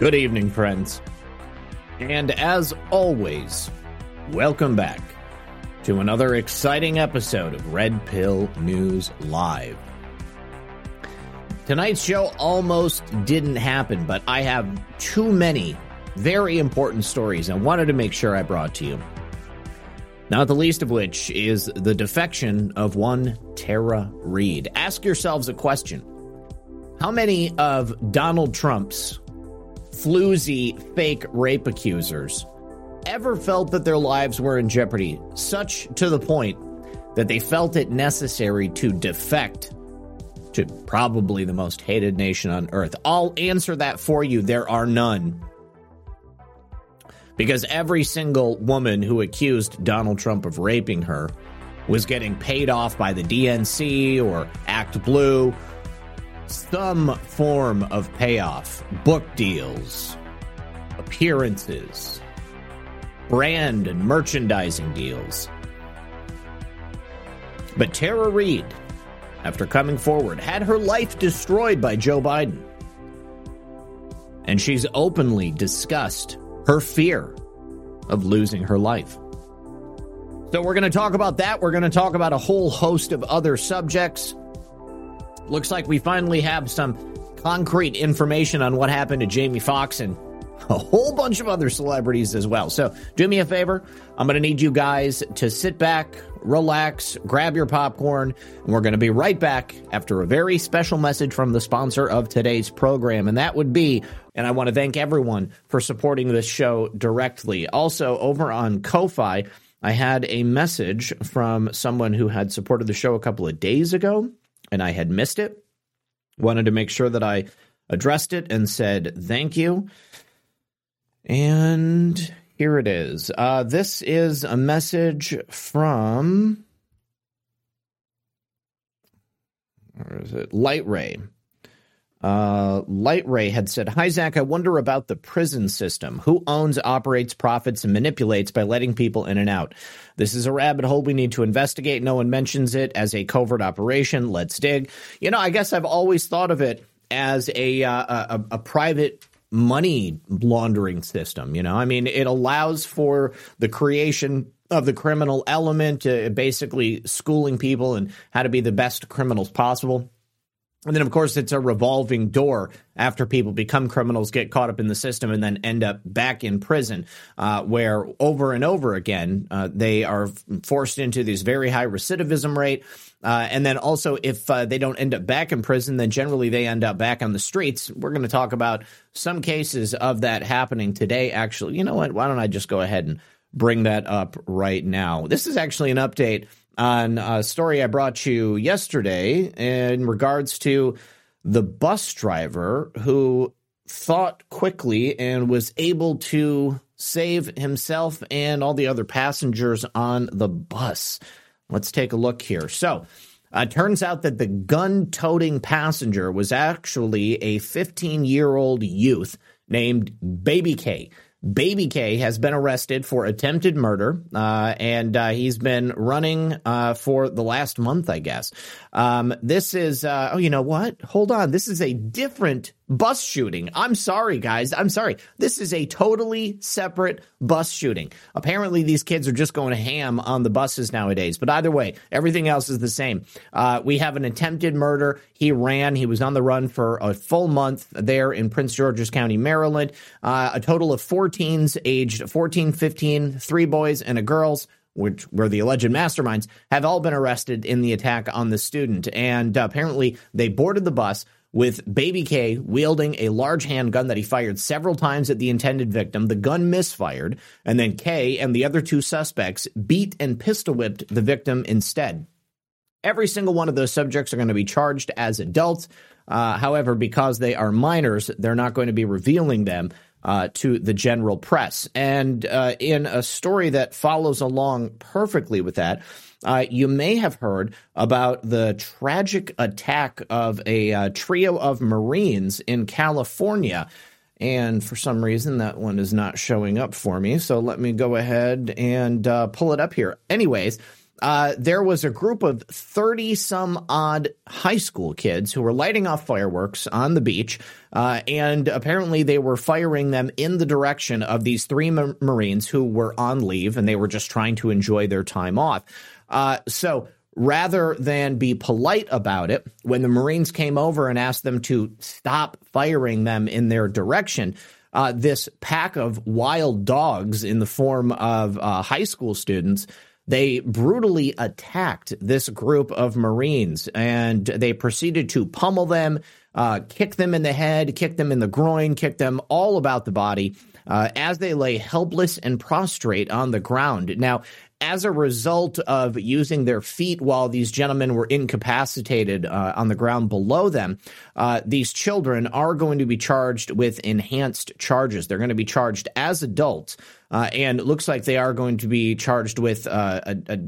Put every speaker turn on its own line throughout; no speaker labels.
Good evening, friends. And as always, welcome back to another exciting episode of Red Pill News Live. Tonight's show almost didn't happen, but I have too many very important stories I wanted to make sure I brought to you. Not the least of which is the defection of one Tara Reade. Ask yourselves a question How many of Donald Trump's floozy fake rape accusers ever felt that their lives were in jeopardy, such to the point that they felt it necessary to defect to probably the most hated nation on earth? I'll answer that for you. There are none. Because every single woman who accused Donald Trump of raping her was getting paid off by the DNC or Act Blue some form of payoff, book deals, appearances, brand and merchandising deals. But Tara Reade, after coming forward, had her life destroyed by Joe Biden. And she's openly discussed her fear of losing her life. So, we're going to talk about that. We're going to talk about a whole host of other subjects. Looks like we finally have some concrete information on what happened to Jamie Foxx and a whole bunch of other celebrities as well. So, do me a favor. I'm going to need you guys to sit back, relax, grab your popcorn, and we're going to be right back after a very special message from the sponsor of today's program. And that would be, and I want to thank everyone for supporting this show directly. Also, over on Ko-Fi, I had a message from someone who had supported the show a couple of days ago and I had missed it. Wanted to make sure that I addressed it and said thank you. And here it is. Uh, this is a message from. Where is it? Light Ray. Uh, Light Ray had said, Hi, Zak. I wonder about the prison system. Who owns, operates, profits, and manipulates by letting people in and out? This is a rabbit hole we need to investigate. No one mentions it as a covert operation. Let's dig. You know, I guess I've always thought of it as a, uh, a, a private money laundering system. You know, I mean, it allows for the creation of the criminal element, uh, basically schooling people and how to be the best criminals possible. And then, of course, it's a revolving door after people become criminals, get caught up in the system, and then end up back in prison, uh, where over and over again uh, they are forced into this very high recidivism rate. Uh, and then also, if uh, they don't end up back in prison, then generally they end up back on the streets. We're going to talk about some cases of that happening today. Actually, you know what? Why don't I just go ahead and bring that up right now? This is actually an update on a story I brought you yesterday in regards to the bus driver who thought quickly and was able to save himself and all the other passengers on the bus. Let's take a look here. So, uh, turns out that the gun toting passenger was actually a 15 year old youth named Baby K. Baby K has been arrested for attempted murder, uh, and uh, he's been running uh, for the last month, I guess. Um, this is, uh, oh, you know what? Hold on. This is a different bus shooting. I'm sorry, guys. I'm sorry. This is a totally separate bus shooting. Apparently, these kids are just going ham on the buses nowadays. But either way, everything else is the same. Uh, we have an attempted murder. He ran. He was on the run for a full month there in Prince George's County, Maryland. Uh, a total of four teens aged 14, 15, three boys and a girls which were the alleged masterminds, have all been arrested in the attack on the student. And uh, apparently, they boarded the bus, with Baby K wielding a large handgun that he fired several times at the intended victim. The gun misfired, and then K and the other two suspects beat and pistol whipped the victim instead. Every single one of those subjects are going to be charged as adults. Uh, however, because they are minors, they're not going to be revealing them uh, to the general press. And uh, in a story that follows along perfectly with that, uh, you may have heard about the tragic attack of a uh, trio of Marines in California. And for some reason, that one is not showing up for me. So let me go ahead and uh, pull it up here. Anyways, uh, there was a group of 30 some odd high school kids who were lighting off fireworks on the beach. Uh, and apparently they were firing them in the direction of these three ma- Marines who were on leave and they were just trying to enjoy their time off. Uh, so rather than be polite about it, when the Marines came over and asked them to stop firing them in their direction, uh, this pack of wild dogs in the form of uh, high school students they brutally attacked this group of Marines and they proceeded to pummel them, uh, kick them in the head, kick them in the groin, kick them all about the body. Uh, as they lay helpless and prostrate on the ground. Now, as a result of using their feet while these gentlemen were incapacitated uh, on the ground below them, uh, these children are going to be charged with enhanced charges. They're going to be charged as adults, uh, and it looks like they are going to be charged with uh, a, a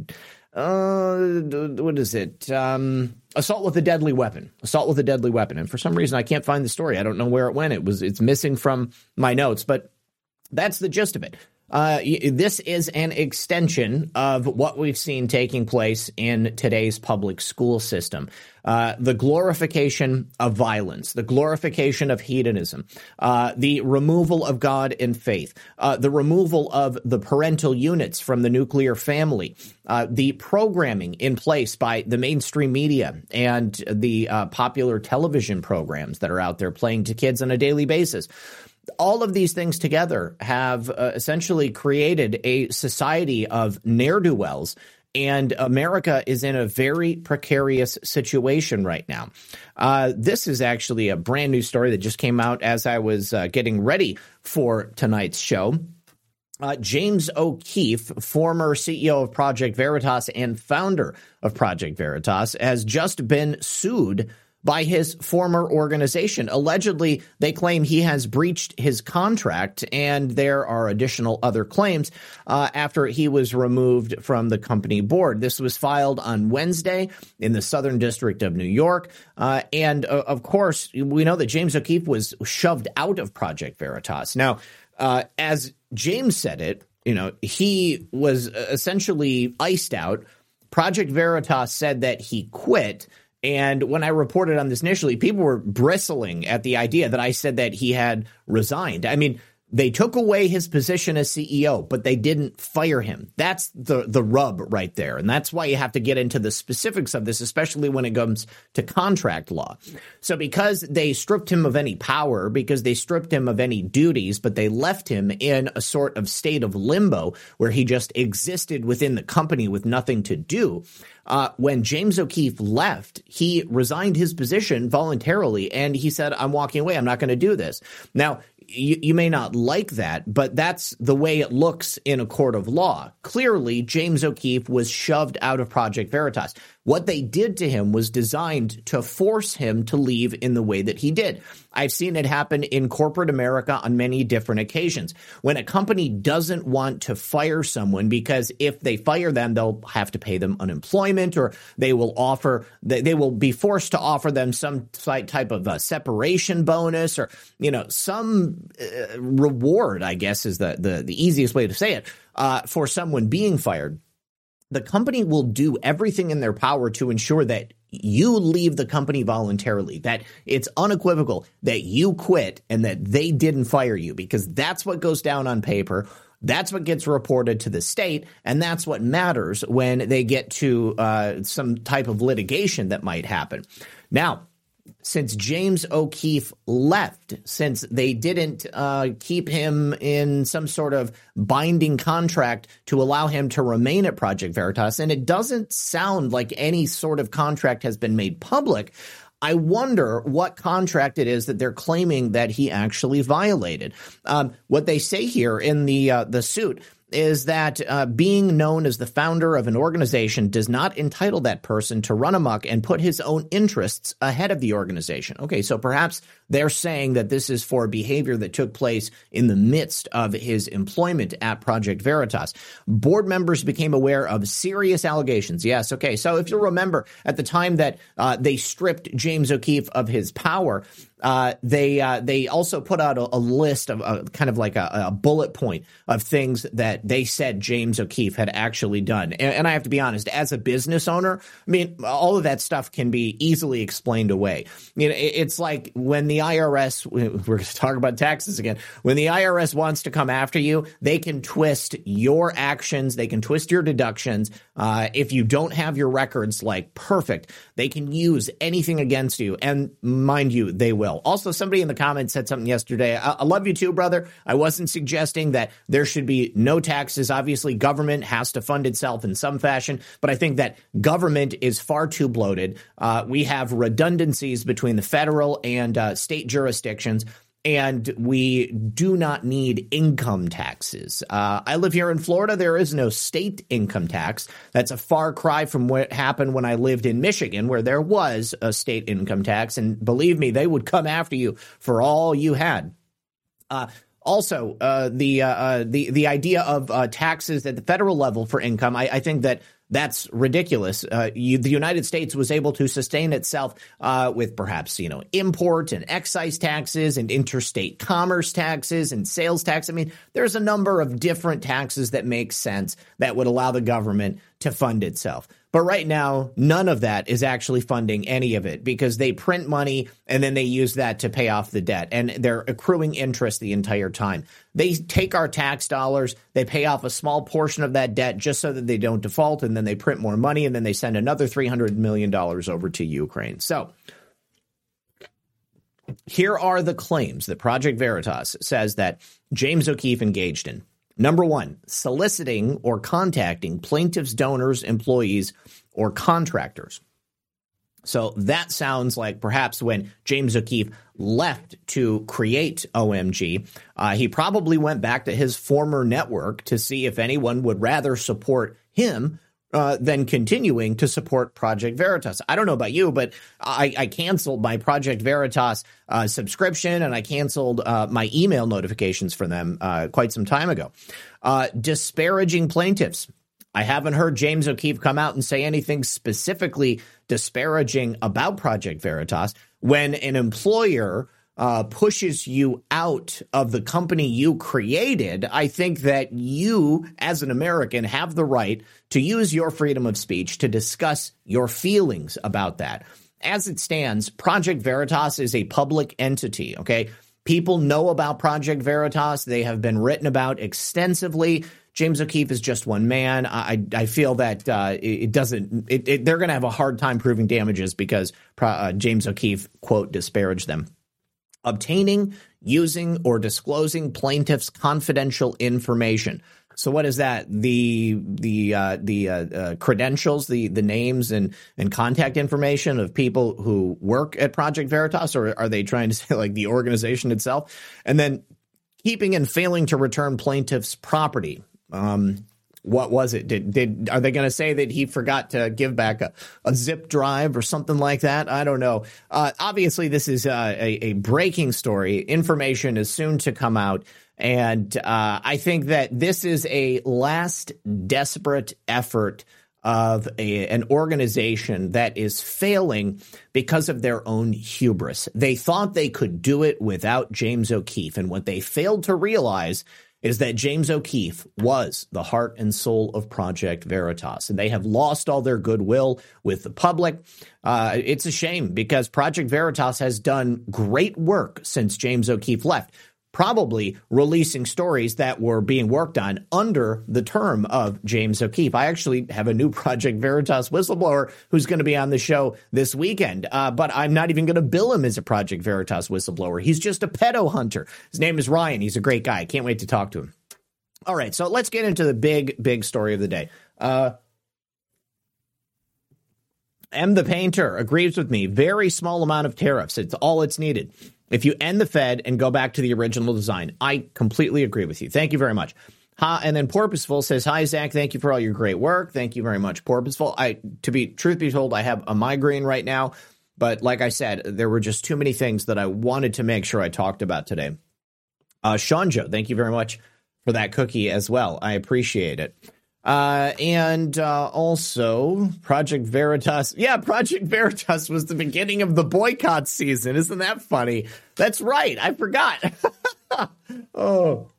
uh, what is it? Um, assault with a deadly weapon. Assault with a deadly weapon. And for some reason, I can't find the story. I don't know where it went. It was it's missing from my notes, but that's the gist of it. Uh, this is an extension of what we've seen taking place in today's public school system. Uh, the glorification of violence, the glorification of hedonism, uh, the removal of God and faith, uh, the removal of the parental units from the nuclear family, uh, the programming in place by the mainstream media and the popular television programs that are out there playing to kids on a daily basis all of these things together have uh, essentially created a society of ne'er do wells. And America is in a very precarious situation right now. Uh, this is actually a brand new story that just came out as I was uh, getting ready for tonight's show. Uh, James O'Keefe, former CEO of Project Veritas and founder of Project Veritas, has just been sued by his former organization. Allegedly, they claim he has breached his contract, and there are additional other claims uh, after he was removed from the company board. This was filed on Wednesday in the Southern District of New York. Uh, and uh, of course, we know that James O'Keefe was shoved out of Project Veritas. Now, uh, as James said it, you know, he was essentially iced out. Project Veritas said that he quit and when I reported on this initially, people were bristling at the idea that I said that he had resigned. I mean, they took away his position as CEO, but they didn't fire him. That's the the rub right there. And that's why you have to get into the specifics of this, especially when it comes to contract law. So because they stripped him of any power, because they stripped him of any duties, but they left him in a sort of state of limbo where he just existed within the company with nothing to do. Uh, when James O'Keefe left, he resigned his position voluntarily and he said, I'm walking away. I'm not going to do this. Now, you, you, may not like that, but that's the way it looks in a court of law. Clearly, James O'Keefe was shoved out of Project Veritas. What they did to him was designed to force him to leave in the way that he did. I've seen it happen in corporate America on many different occasions. When a company doesn't want to fire someone because if they fire them, they'll have to pay them unemployment or they will offer, they will be forced to offer them some type of a separation bonus or, you know, some uh, reward, I guess is the, the, the easiest way to say it, uh, for someone being fired the company will do everything in their power to ensure that you leave the company voluntarily, that it's unequivocal that you quit and that they didn't fire you because that's what goes down on paper. That's what gets reported to the state, and that's what matters when they get to uh, some type of litigation that might happen. Now, since James O'Keefe left, since they didn't uh, keep him in some sort of binding contract to allow him to remain at Project Veritas, and it doesn't sound like any sort of contract has been made public. I wonder what contract it is that they're claiming that he actually violated. Um, what they say here in the uh, the suit is that uh, being known as the founder of an organization does not entitle that person to run amok and put his own interests ahead of the organization. Okay, so perhaps they're saying that this is for behavior that took place in the midst of his employment at Project Veritas. Board members became aware of serious allegations. Yes, okay, so if you remember at the time that uh, they stripped James O'Keefe of his power, uh, they uh, they also put out a, a list of uh, kind of like a, a, bullet point of things that they said James O'Keefe had actually done. And, and, I have to be honest, as a business owner, I mean, all of that stuff can be easily explained away. You know, it, it's like when the IRS, we're going to talk about taxes again. When the IRS wants to come after you, they can twist your actions, they can twist your deductions. Uh, if you don't have your records like perfect, they can use anything against you, and mind you, they will. Also, somebody in the comments said something yesterday. I, I love you too, brother. I wasn't suggesting that there should be no taxes. Obviously, government has to fund itself in some fashion, but I think that government is far too bloated. Uh, we have redundancies between the federal and uh, state jurisdictions and we do not need income taxes. Uh, I live here in Florida. There is no state income tax. That's a far cry from what happened when I lived in Michigan, where there was a state income tax. And believe me, they would come after you for all you had. Uh, also, uh, the uh, uh, the the idea of uh, taxes at the federal level for income, I, I think that that's ridiculous. Uh, you, the United States was able to sustain itself uh, with perhaps you know import and excise taxes and interstate commerce taxes and sales tax. I mean, there's a number of different taxes that make sense that would allow the government to fund itself. But right now, none of that is actually funding any of it because they print money and then they use that to pay off the debt and they're accruing interest the entire time. They take our tax dollars, they pay off a small portion of that debt just so that they don't default and then they print more money and then they send another $300 million over to Ukraine. So, here are the claims that Project Veritas says that James O'Keefe engaged in. Number one, soliciting or contacting plaintiffs, donors, employees, or contractors. So that sounds like perhaps when James O'Keefe left to create OMG, uh, he probably went back to his former network to see if anyone would rather support him uh, than continuing to support Project Veritas. I don't know about you, but I, I canceled my Project Veritas uh, subscription and I canceled uh, my email notifications for them uh, quite some time ago. Uh, disparaging plaintiffs. I haven't heard James O'Keefe come out and say anything specifically disparaging about Project Veritas when an employer uh, pushes you out of the company you created, I think that you, as an American, have the right to use your freedom of speech to discuss your feelings about that. As it stands, Project Veritas is a public entity, okay? People know about Project Veritas. They have been written about extensively. James O'Keefe is just one man. I I feel that uh, it, doesn't. It, it, they're going to have a hard time proving damages because uh, James O'Keefe quote disparaged them obtaining, using, or disclosing plaintiff's confidential information. So what is that? The the uh, the uh, uh, credentials, the the names and and contact information of people who work at Project Veritas, or are they trying to say like the organization itself? And then keeping and failing to return plaintiff's property. Um, what was it? Did did are they going to say that he forgot to give back a, a zip drive or something like that? I don't know. Uh, obviously, this is uh, a, a breaking story. Information is soon to come out. And uh, I think that this is a last desperate effort of a, an organization that is failing because of their own hubris. They thought they could do it without James O'Keefe. And what they failed to realize is that James O'Keefe was the heart and soul of Project Veritas, and they have lost all their goodwill with the public. Uh, it's a shame because Project Veritas has done great work since James O'Keefe left probably releasing stories that were being worked on under the term of James O'Keefe. I actually have a new Project Veritas whistleblower who's going to be on the show this weekend, uh, but I'm not even going to bill him as a Project Veritas whistleblower. He's just a pedo hunter. His name is Ryan. He's a great guy. Can't wait to talk to him. All right, so let's get into the big, big story of the day. Uh, M the painter agrees with me. Very small amount of tariffs. It's all it's needed. If you end the Fed and go back to the original design, I completely agree with you. Thank you very much. Ha, and then Porpoiseful says, "Hi Zak, thank you for all your great work. Thank you very much, Porpoiseful. I, to be truth be told, I have a migraine right now, but like I said, there were just too many things that I wanted to make sure I talked about today. Uh, Joe, thank you very much for that cookie as well. I appreciate it. Uh, and uh, also Project Veritas. Yeah, Project Veritas was the beginning of the boycott season. Isn't that funny? That's right. I forgot. oh,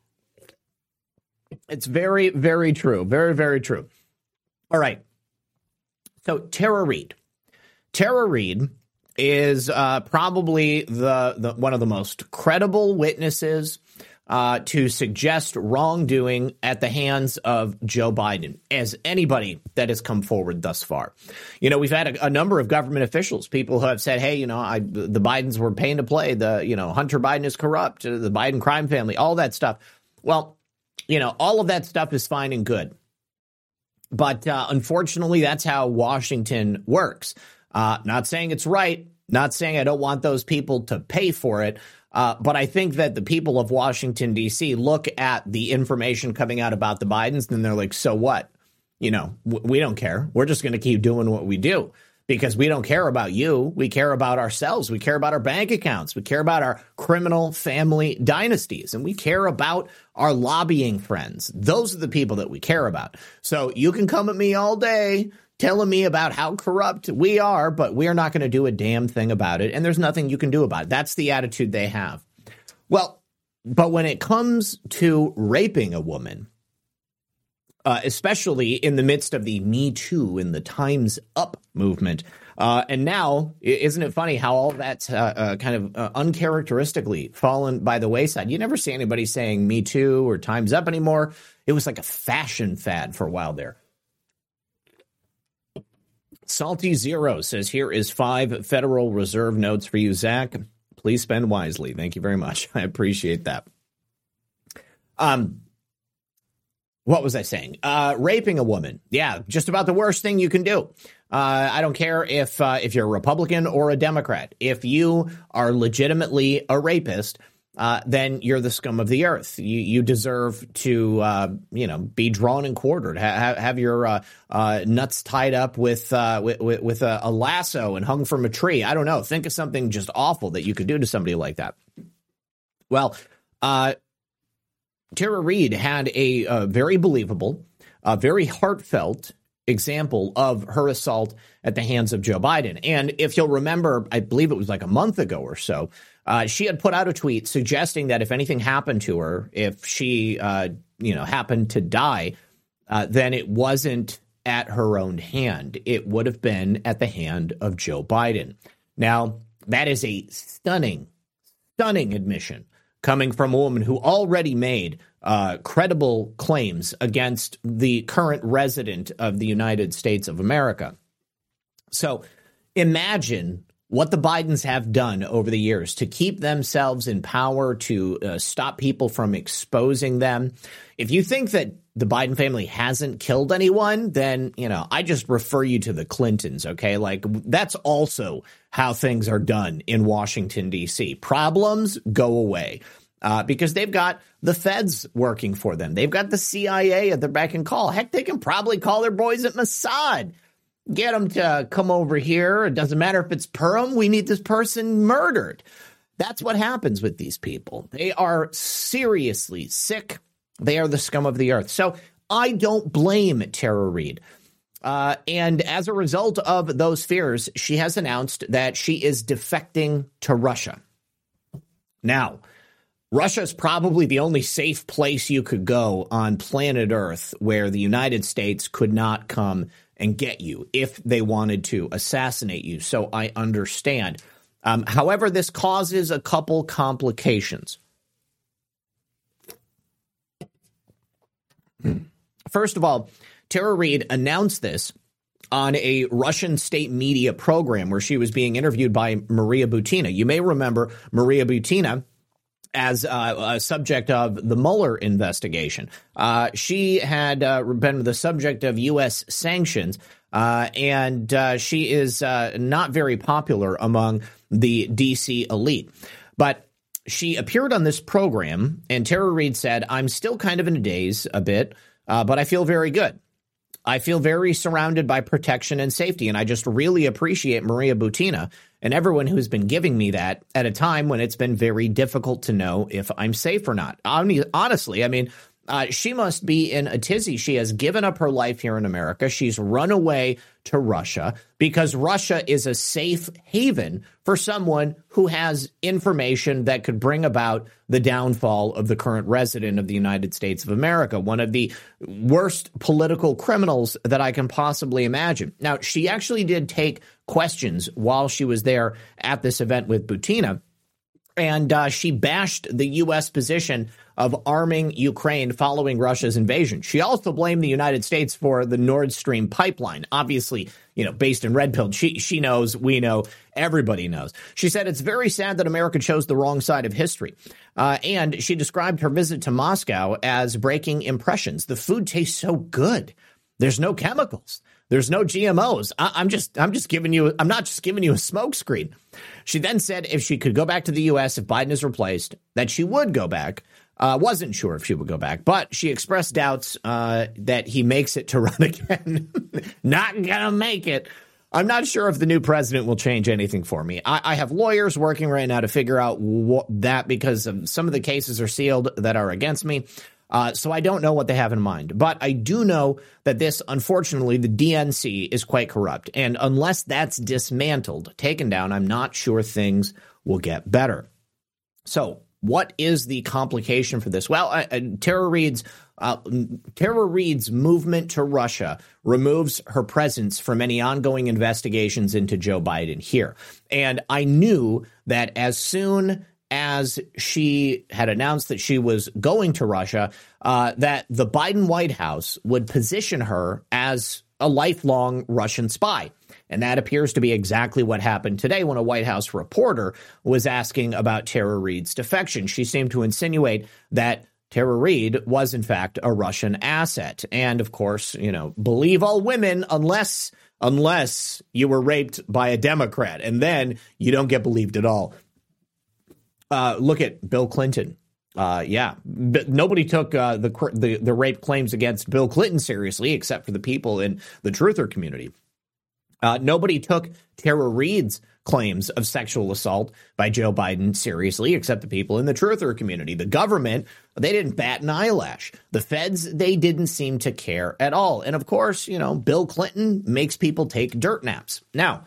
it's very, very true. Very, very true. All right. So Tara Reade. Tara Reade is uh, probably the, the one of the most credible witnesses uh, to suggest wrongdoing at the hands of Joe Biden as anybody that has come forward thus far. You know, we've had a, a, number of government officials, people who have said, "Hey, you know, I, the Bidens were paying to play. The you know, Hunter Biden is corrupt. The Biden crime family, all that stuff." Well, you know, all of that stuff is fine and good, but uh, unfortunately, that's how Washington works. Uh, not saying it's right. Not saying I don't want those people to pay for it, uh, but I think that the people of Washington, D.C. look at the information coming out about the Bidens and they're like, so what? You know, w- we don't care. We're just going to keep doing what we do because we don't care about you. We care about ourselves. We care about our bank accounts. We care about our criminal family dynasties and we care about our lobbying friends. Those are the people that we care about. So you can come at me all day telling me about how corrupt we are, but we're not going to do a damn thing about it. And there's nothing you can do about it. That's the attitude they have. Well, but when it comes to raping a woman, uh, especially in the midst of the Me Too and the Time's Up movement, uh, and now, isn't it funny how all that's uh, uh, kind of uh, uncharacteristically fallen by the wayside? You never see anybody saying Me Too or Time's Up anymore. It was like a fashion fad for a while there. Salty Zero says, Here is five Federal Reserve notes for you, Zak. Please spend wisely. Thank you very much. I appreciate that. Um, what was I saying? Uh, raping a woman. Yeah, just about the worst thing you can do. Uh, I don't care if uh, if you're a Republican or a Democrat. If you are legitimately a rapist, uh, then you're the scum of the earth. You you deserve to uh, you know be drawn and quartered, ha- have your uh, uh nuts tied up with uh, with, with a, a, lasso and hung from a tree. I don't know. Think of something just awful that you could do to somebody like that. Well, uh, Tara Reade had a, a very believable, a very heartfelt example of her assault at the hands of Joe Biden. And if you'll remember, I believe it was like a month ago or so. Uh, she had put out a tweet suggesting that if anything happened to her, if she, uh, you know, happened to die, uh, then it wasn't at her own hand. It would have been at the hand of Joe Biden. Now, that is a stunning, stunning admission coming from a woman who already made uh, credible claims against the current resident of the United States of America. So imagine what the Bidens have done over the years to keep themselves in power, to uh, stop people from exposing them. If you think that the Biden family hasn't killed anyone, then, you know, I just refer you to the Clintons, okay? Like, that's also how things are done in Washington, D.C. Problems go away. Uh, because they've got the feds working for them. They've got the CIA at their beck and call. Heck, they can probably call their boys at Mossad get them to come over here. It doesn't matter if it's Purim. We need this person murdered. That's what happens with these people. They are seriously sick. They are the scum of the earth. So I don't blame Tara Reade. Uh, and as a result of those fears, she has announced that she is defecting to Russia. Now, Russia is probably the only safe place you could go on planet Earth where the United States could not come and get you if they wanted to assassinate you. So I understand. Um, however, this causes a couple complications. First of all, Tara Reade announced this on a Russian state media program where she was being interviewed by Maria Butina. You may remember Maria Butina as uh, a subject of the Mueller investigation. Uh, she had uh, been the subject of U.S. sanctions, uh, and uh, she is uh, not very popular among the D.C. elite. But she appeared on this program, and Tara Reade said, I'm still kind of in a daze a bit, but I feel very good. I feel very surrounded by protection and safety, and I just really appreciate Maria Butina and everyone who's been giving me that at a time when it's been very difficult to know if I'm safe or not. Honestly, I mean, uh, she must be in a tizzy. She has given up her life here in America. She's run away to Russia because Russia is a safe haven for someone who has information that could bring about the downfall of the current resident of the United States of America, one of the worst political criminals that I can possibly imagine. Now, she actually did take questions while she was there at this event with Butina and uh, she bashed the U.S. position of arming Ukraine following Russia's invasion. She also blamed the United States for the Nord Stream pipeline. Obviously, you know, based in red pill. She she knows, we know, everybody knows. She said it's very sad that America chose the wrong side of history, uh, and she described her visit to Moscow as breaking impressions. The food tastes so good. There's no chemicals. There's no GMOs. I, am just I'm just giving you I'm not just giving you a smokescreen. She then said if she could go back to the U.S. if Biden is replaced, that she would go back. Uh, wasn't sure if she would go back, but she expressed doubts uh, that he makes it to run again. not gonna make it. I'm not sure if the new president will change anything for me. I, I have lawyers working right now to figure out what, that because some of the cases are sealed that are against me. Uh, so I don't know what they have in mind. But I do know that this, unfortunately, the DNC is quite corrupt. And unless that's dismantled, taken down, I'm not sure things will get better. So, what is the complication for this? Well, uh, Tara Reade's uh, Tara Reade's movement to Russia removes her presence from any ongoing investigations into Joe Biden here. And I knew that as soon as she had announced that she was going to Russia, uh, that the Biden White House would position her as a lifelong Russian spy. And that appears to be exactly what happened today when a White House reporter was asking about Tara Reade's defection. She seemed to insinuate that Tara Reade was, in fact, a Russian asset. And of course, you know, believe all women unless unless you were raped by a Democrat. And then you don't get believed at all. Uh, look at Bill Clinton. Uh, yeah, but nobody took uh, the, the the rape claims against Bill Clinton seriously, except for the people in the truther community. Uh, nobody took Tara Reade's claims of sexual assault by Joe Biden seriously, except the people in the truther community. The government, they didn't bat an eyelash. The feds, they didn't seem to care at all. And of course, you know, Bill Clinton makes people take dirt naps. Now,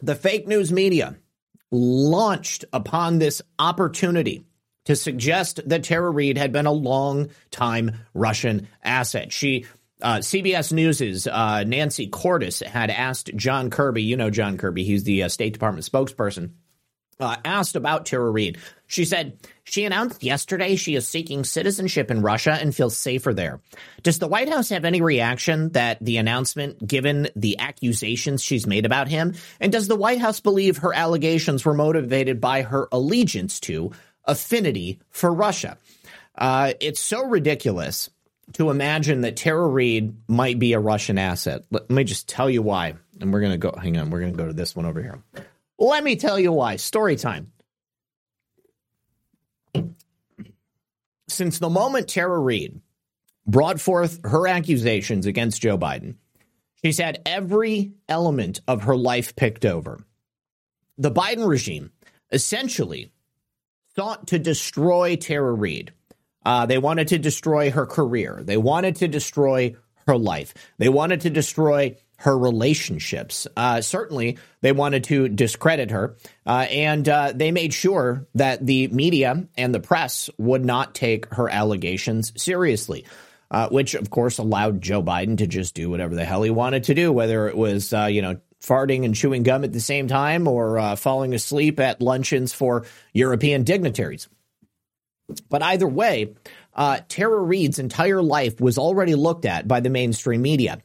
the fake news media launched upon this opportunity to suggest that Tara Reade had been a long time Russian asset. She uh, CBS News's uh, Nancy Cordes had asked John Kirby, you know John Kirby, he's the uh, State Department spokesperson, uh, asked about Tara Reade. She said, She announced yesterday she is seeking citizenship in Russia and feels safer there. Does the White House have any reaction that the announcement, given the accusations she's made about him? And does the White House believe her allegations were motivated by her allegiance to, affinity for Russia? Uh, it's so ridiculous to imagine that Tara Reade might be a Russian asset. Let me just tell you why. And we're going to go, hang on, we're going to go to this one over here. Let me tell you why. Story time. Since the moment Tara Reade brought forth her accusations against Joe Biden, she's had every element of her life picked over. The Biden regime essentially sought to destroy Tara Reade. Uh, they wanted to destroy her career. They wanted to destroy her life. They wanted to destroy her relationships. Uh, certainly, they wanted to discredit her, uh, and uh, they made sure that the media and the press would not take her allegations seriously. Uh, which, of course, allowed Joe Biden to just do whatever the hell he wanted to do, whether it was, uh, you know, farting and chewing gum at the same time or uh, falling asleep at luncheons for European dignitaries. But either way, Tara Reade's entire life was already looked at by the mainstream media.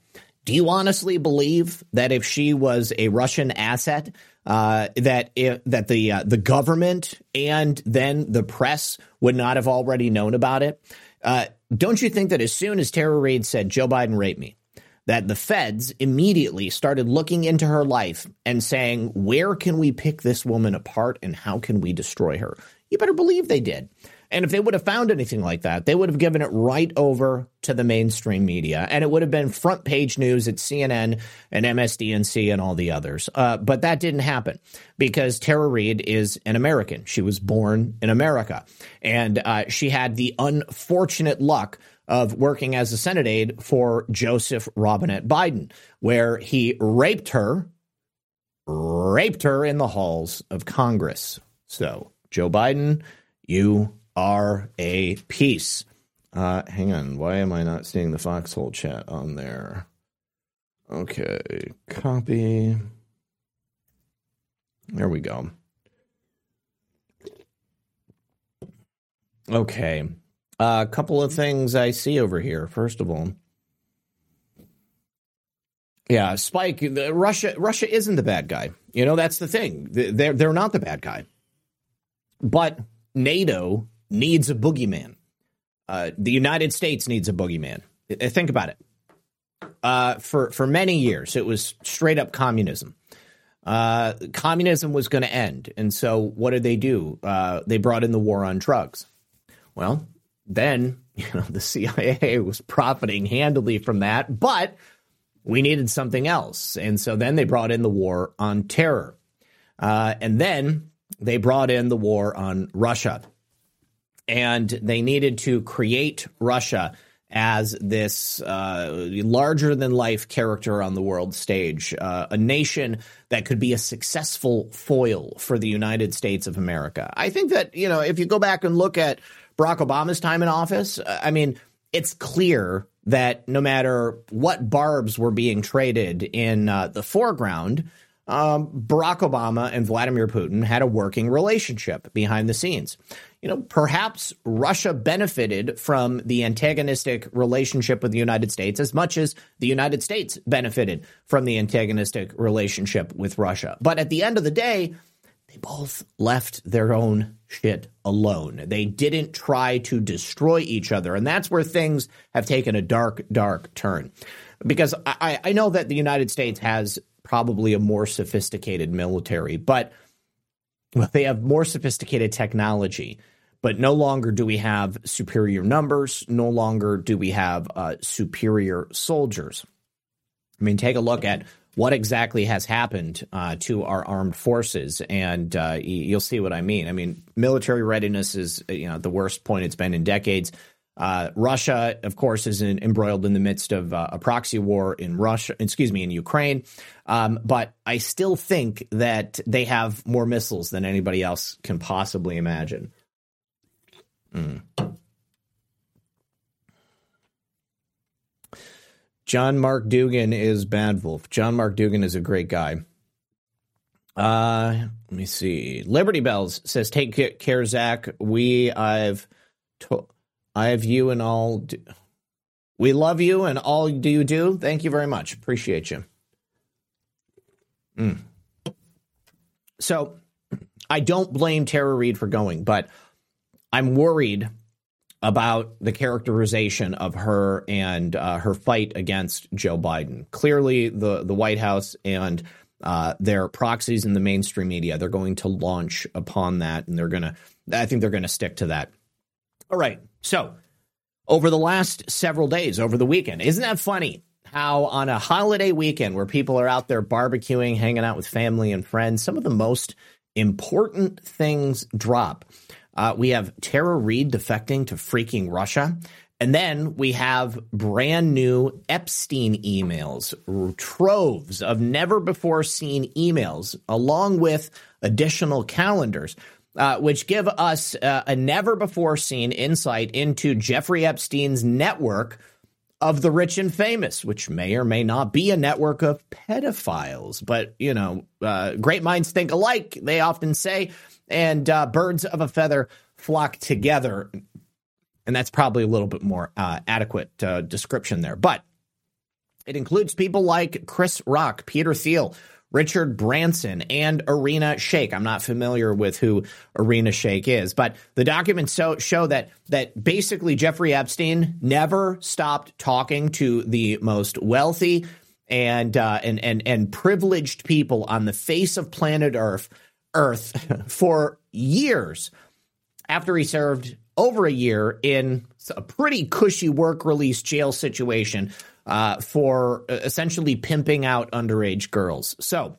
Do you honestly believe that if she was a Russian asset, uh, that that the uh, the government and then the press would not have already known about it. Uh, don't you think that as soon as Tara Reade said Joe Biden raped me, that the feds immediately started looking into her life and saying, where can we pick this woman apart and how can we destroy her? You better believe they did. And if they would have found anything like that, they would have given it right over to the mainstream media, and it would have been front page news at CNN and MSDNC and all the others. Uh, but that didn't happen because Tara Reade is an American. She was born in America, and uh, she had the unfortunate luck of working as a Senate aide for Joseph Robinette Biden, where he raped her, raped her in the halls of Congress. So, Joe Biden, you are a piece. Uh, hang on. Why am I not seeing the foxhole chat on there? Okay. Copy. There we go. Okay. A uh, couple of things I see over here. First of all, yeah, Spike. Russia. Russia isn't the bad guy. You know that's the thing. They're they're not the bad guy. But NATO needs a boogeyman. Uh, the United States needs a boogeyman. Uh, think about it. Uh, for for many years, it was straight up communism. Uh, communism was going to end, and so what did they do? Uh, they brought in the war on drugs. Well, then you know the CIA was profiting handily from that, but we needed something else, and so then they brought in the war on terror, uh, and then they brought in the war on Russia and they needed to create Russia as this uh, larger than life character on the world stage, uh, a nation that could be a successful foil for the United States of America. I think that, you know, if you go back and look at Barack Obama's time in office, I mean, it's clear that no matter what barbs were being traded in uh, the foreground, um, Barack Obama and Vladimir Putin had a working relationship behind the scenes you know, perhaps Russia benefited from the antagonistic relationship with the United States as much as the United States benefited from the antagonistic relationship with Russia. But at the end of the day, they both left their own shit alone. They didn't try to destroy each other. And that's where things have taken a dark, dark turn. Because I, I know that the United States has probably a more sophisticated military, but they have more sophisticated technology but no longer do we have superior numbers. No longer do we have uh, superior soldiers. I mean, take a look at what exactly has happened uh, to our armed forces, and uh, you'll see what I mean. I mean, military readiness is you know the worst point it's been in decades. Uh, Russia, of course, is in, embroiled in the midst of uh, a proxy war in Russia, excuse me, in Ukraine. Um, but I still think that they have more missiles than anybody else can possibly imagine. John Mark Dougan is Bad Wolf. John Mark Dougan is a great guy. Uh, let me see. Liberty Bells says, "Take care, Zak. We, I've, to- I have you and all. Do- we love you and all do you do. Thank you very much. Appreciate you." Mm. So, I don't blame Tara Reade for going, but I'm worried about the characterization of her and uh, her fight against Joe Biden. Clearly, the the White House and uh, their proxies in the mainstream media they're going to launch upon that, and they're gonna. I think they're going to stick to that. All right, so over the last several days, over the weekend, isn't that funny? How on a holiday weekend where people are out there barbecuing, hanging out with family and friends, some of the most important things drop. Uh, we have Tara Reade defecting to freaking Russia. And then we have brand new Epstein emails, troves of never before seen emails, along with additional calendars, uh, which give us uh, a never before seen insight into Jeffrey Epstein's network of the rich and famous, which may or may not be a network of pedophiles. But, you know, uh, great minds think alike, they often say and uh, birds of a feather flock together. And that's probably a little bit more uh, adequate uh, description there. But it includes people like Chris Rock, Peter Thiel, Richard Branson, and Arena Shake. I'm not familiar with who Arena Shake is, but the documents so, show that that basically Jeffrey Epstein never stopped talking to the most wealthy and uh, and and and privileged people on the face of planet Earth Earth for years after he served over a year in a pretty cushy work release jail situation uh, for uh, essentially pimping out underage girls. So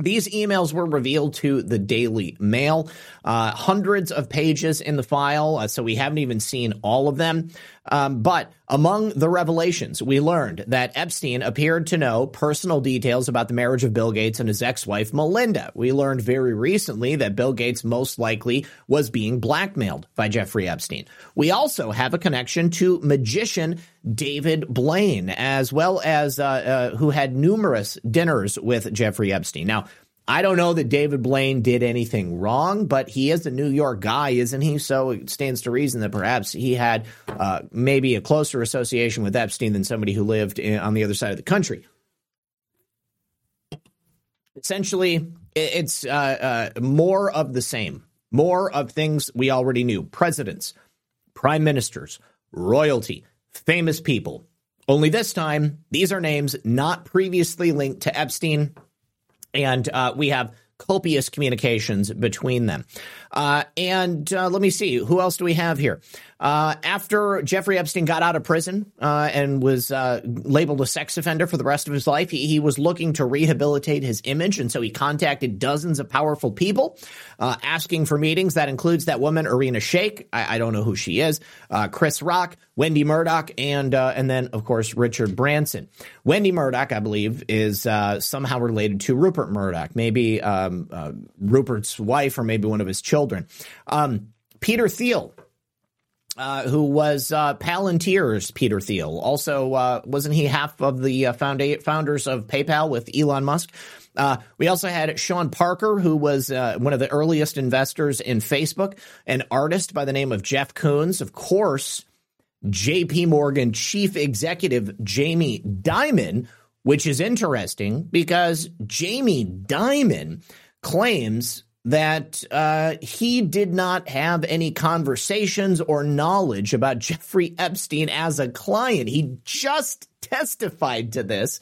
these emails were revealed to the Daily Mail, uh, hundreds of pages in the file, uh, so we haven't even seen all of them. Um, but among the revelations, we learned that Epstein appeared to know personal details about the marriage of Bill Gates and his ex wife, Melinda. We learned very recently that Bill Gates most likely was being blackmailed by Jeffrey Epstein. We also have a connection to magician David Blaine, as well as uh, uh, who had numerous dinners with Jeffrey Epstein. Now, I don't know that David Blaine did anything wrong, but he is a New York guy, isn't he? So it stands to reason that perhaps he had uh, maybe a closer association with Epstein than somebody who lived in, on the other side of the country. Essentially, it's uh, uh, more of the same, more of things we already knew presidents, prime ministers, royalty, famous people. Only this time, these are names not previously linked to Epstein and uh, we have copious communications between them. Uh, and uh, let me see, who else do we have here? Uh, after Jeffrey Epstein got out of prison uh, and was uh, labeled a sex offender for the rest of his life, he, he, was looking to rehabilitate his image. And so he contacted dozens of powerful people uh, asking for meetings. That includes that woman, Irina Shayk. I, I don't know who she is. Chris Rock, Wendi Murdoch, and and then, of course, Richard Branson. Wendi Murdoch, I believe, is somehow related to Rupert Murdoch, maybe um, Rupert's wife or maybe one of his children. Um, Peter Thiel uh, who was uh, Palantir's Peter Thiel. Also, uh, wasn't he half of the uh, founders of PayPal with Elon Musk? Uh, we also had Sean Parker, who was uh, one of the earliest investors in Facebook, an artist by the name of Jeff Koons. Of course, JP Morgan chief executive Jamie Dimon, which is interesting because Jamie Dimon claims that uh, he did not have any conversations or knowledge about Jeffrey Epstein as a client. He just testified to this.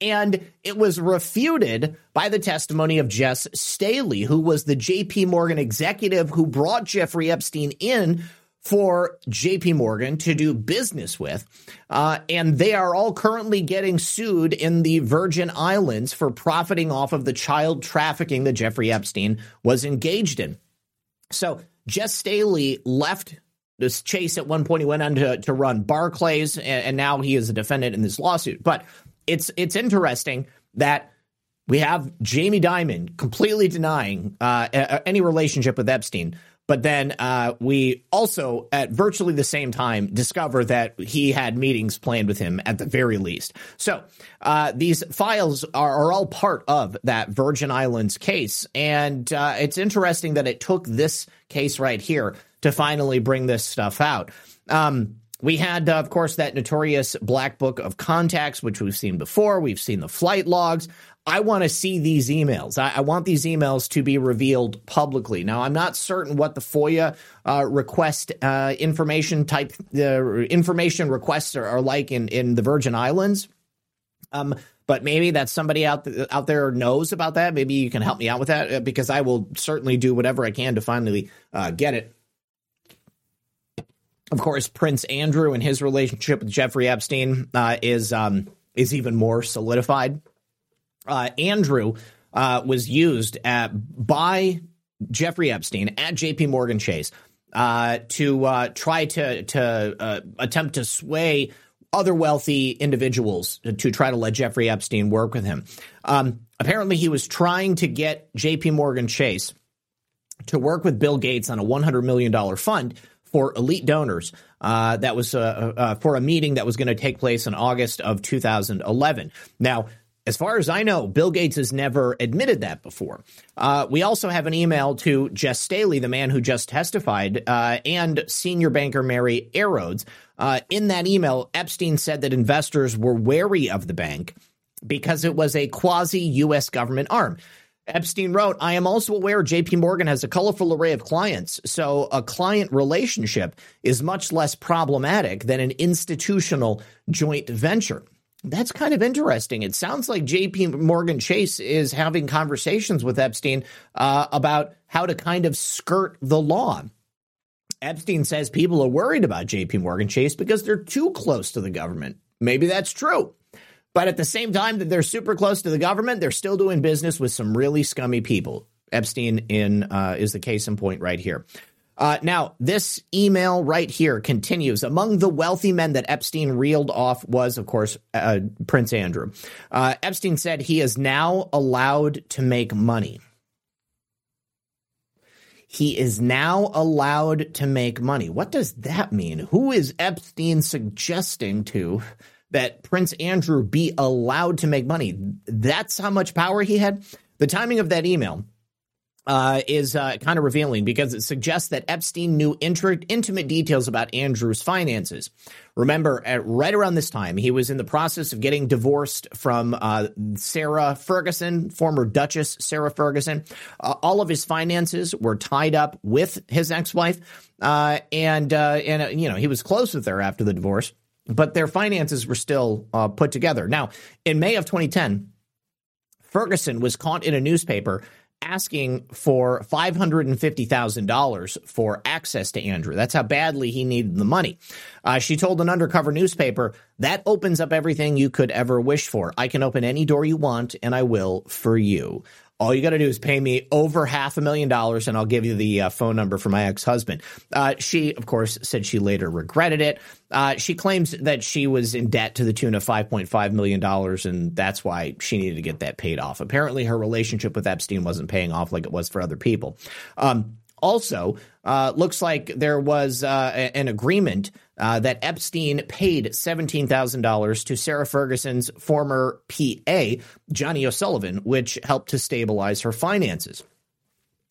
And it was refuted by the testimony of Jes Staley, who was the JP Morgan executive who brought Jeffrey Epstein in for JP Morgan to do business with. Uh, and they are all currently getting sued in the Virgin Islands for profiting off of the child trafficking that Jeffrey Epstein was engaged in. So Jes Staley left this chase at one point. He went on to, to run Barclays, and, and now he is a defendant in this lawsuit. But it's it's interesting that we have Jamie Dimon completely denying uh, any relationship with Epstein. But then uh, we also, at virtually the same time, discover that he had meetings planned with him at the very least. So uh, these files are, are, all part of that Virgin Islands case. And uh, it's interesting that it took this case right here to finally bring this stuff out. Um, we had, uh, of course, that notorious black book of contacts, which we've seen before. We've seen the flight logs. I want to see these emails. I, I, want these emails to be revealed publicly. Now, I'm not certain what the FOIA uh, request uh, information type uh, information requests are, are, like in, in the Virgin Islands. Um, but maybe that somebody out th- out there knows about that. Maybe you can help me out with that uh, because I will certainly do whatever I can to finally uh, get it. Of course, Prince Andrew and his relationship with Jeffrey Epstein uh, is um, is even more solidified uh, Andrew uh, was used at, by Jeffrey Epstein at J.P. Morgan Chase uh, to uh, try to to uh, attempt to sway other wealthy individuals to try to let Jeffrey Epstein work with him. Um, apparently, he was trying to get J.P. Morgan Chase to work with Bill Gates on a $100 million fund for elite donors. Uh, that was uh, uh, for a meeting that was going to take place in August of 2011. Now, as far as I know, Bill Gates has never admitted that before. Uh, we also have an email to Jes Staley, the man who just testified, uh, and senior banker Mary Erdoes. Uh, in that email, Epstein said that investors were wary of the bank because it was a quasi US government arm. Epstein wrote, I am also aware JP Morgan has a colorful array of clients, so a client relationship is much less problematic than an institutional joint venture. That's kind of interesting. It sounds like JP Morgan Chase is having conversations with Epstein uh, about how to kind of skirt the law. Epstein says people are worried about JP Morgan Chase because they're too close to the government. Maybe that's true. But at the same time that they're super close to the government, they're still doing business with some really scummy people. Epstein in uh, is the case in point right here. Uh, now, this email right here continues. Among the wealthy men that Epstein reeled off was, of course, uh, Prince Andrew. Uh, Epstein said he is now allowed to make money. He is now allowed to make money. What does that mean? Who is Epstein suggesting to that Prince Andrew be allowed to make money. That's how much power he had. The timing of that email uh, is uh, kind of revealing because it suggests that Epstein knew int- intimate details about Andrew's finances. Remember, at, right around this time, he was in the process of getting divorced from uh, Sarah Ferguson, former Duchess Sarah Ferguson. Uh, all of his finances were tied up with his ex-wife, uh, and uh, and you know he was close with her after the divorce but their finances were still put together. Now, in May of 2010, Ferguson was caught in a newspaper asking for $550,000 for access to Andrew. That's how badly he needed the money. Uh, she told an undercover newspaper, that opens up everything you could ever wish for. I can open any door you want, and I will for you. All you got to do is pay me over half a million dollars, and I'll give you the uh, phone number for my ex husband. Uh, she, of course, said she later regretted it. Uh, she claims that she was in debt to the tune of $5.5 million, and that's why she needed to get that paid off. Apparently, her relationship with Epstein wasn't paying off like it was for other people. Um, also, uh, looks like there was uh, an agreement uh, that Epstein paid $17,000 to Sarah Ferguson's former PA, Johnny O'Sullivan, which helped to stabilize her finances.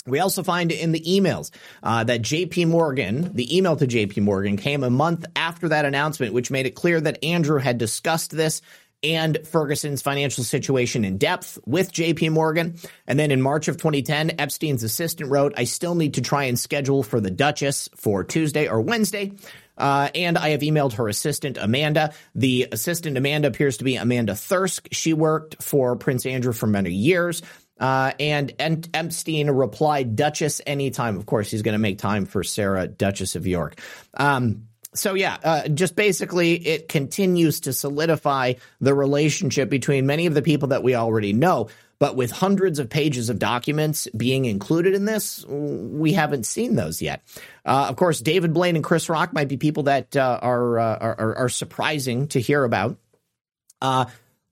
We also find in the emails uh, that JP Morgan, the email to JP Morgan came a month after that announcement, which made it clear that Andrew had discussed this and Ferguson's financial situation in depth with JP Morgan. And then in March of 2010, Epstein's assistant wrote, I still need to try and schedule for the Duchess for Tuesday or Wednesday. Uh, and I have emailed her assistant, Amanda. The assistant, Amanda, appears to be Amanda Thirsk. She worked for Prince Andrew for many years. Uh, and, and Epstein replied, Duchess anytime. Of course, he's going to make time for Sarah, Duchess of York. Um, so yeah, uh, just basically it continues to solidify the relationship between many of the people that we already know. But with hundreds of pages of documents being included in this, we haven't seen those yet. Uh, of course, David Blaine and Chris Rock might be people that uh, are, uh, are, are surprising to hear about. Uh,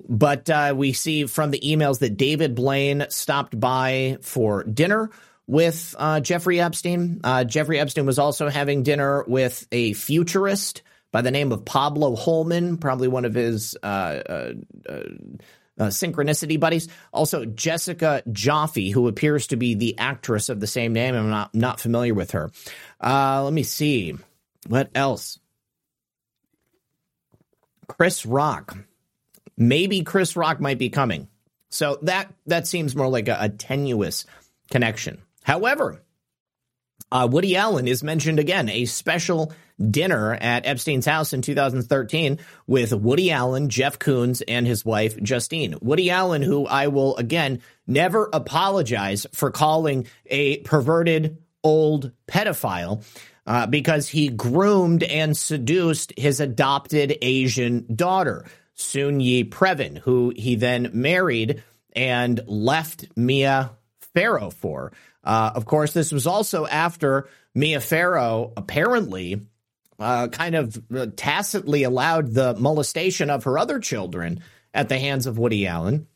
but uh, we see from the emails that David Blaine stopped by for dinner with uh, Jeffrey Epstein. Uh, Jeffrey Epstein was also having dinner with a futurist by the name of Pablo Holman, probably one of his uh, uh, uh, uh synchronicity buddies. Also, Jessica Joffe, who appears to be the actress of the same name. I'm not not familiar with her. let me see what else. Chris Rock. Maybe Chris Rock might be coming. So that that seems more like a, a tenuous connection. However, uh, Woody Allen is mentioned again, a special dinner at Epstein's house in 2013 with Woody Allen, Jeff Koons, and his wife, Justine. Woody Allen, who I will again never apologize for calling a perverted old pedophile. Uh, because he groomed and seduced his adopted Asian daughter, Soon-Yi Previn, who he then married and left Mia Farrow for. Uh, of course, this was also after Mia Farrow apparently uh, kind of uh, tacitly allowed the molestation of her other children at the hands of Woody Allen,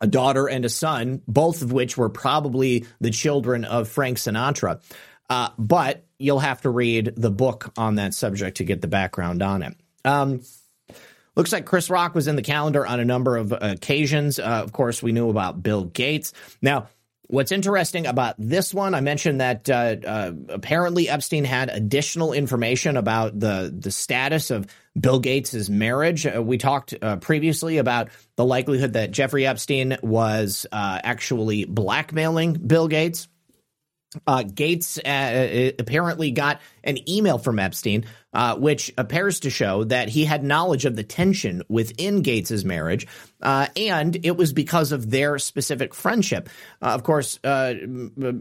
a daughter and a son, both of which were probably the children of Frank Sinatra. Uh, but you'll have to read the book on that subject to get the background on it. Um, looks like Chris Rock was in the calendar on a number of occasions. Uh, of course, we knew about Bill Gates. Now, What's interesting about this one, I mentioned that uh, uh, apparently Epstein had additional information about the the status of Bill Gates' marriage. Uh, we talked uh, previously about the likelihood that Jeffrey Epstein was uh, actually blackmailing Bill Gates. Uh, Gates apparently got an email from Epstein uh, which appears to show that he had knowledge of the tension within Gates's marriage, uh, and it was because of their specific friendship. Uh, of course, uh,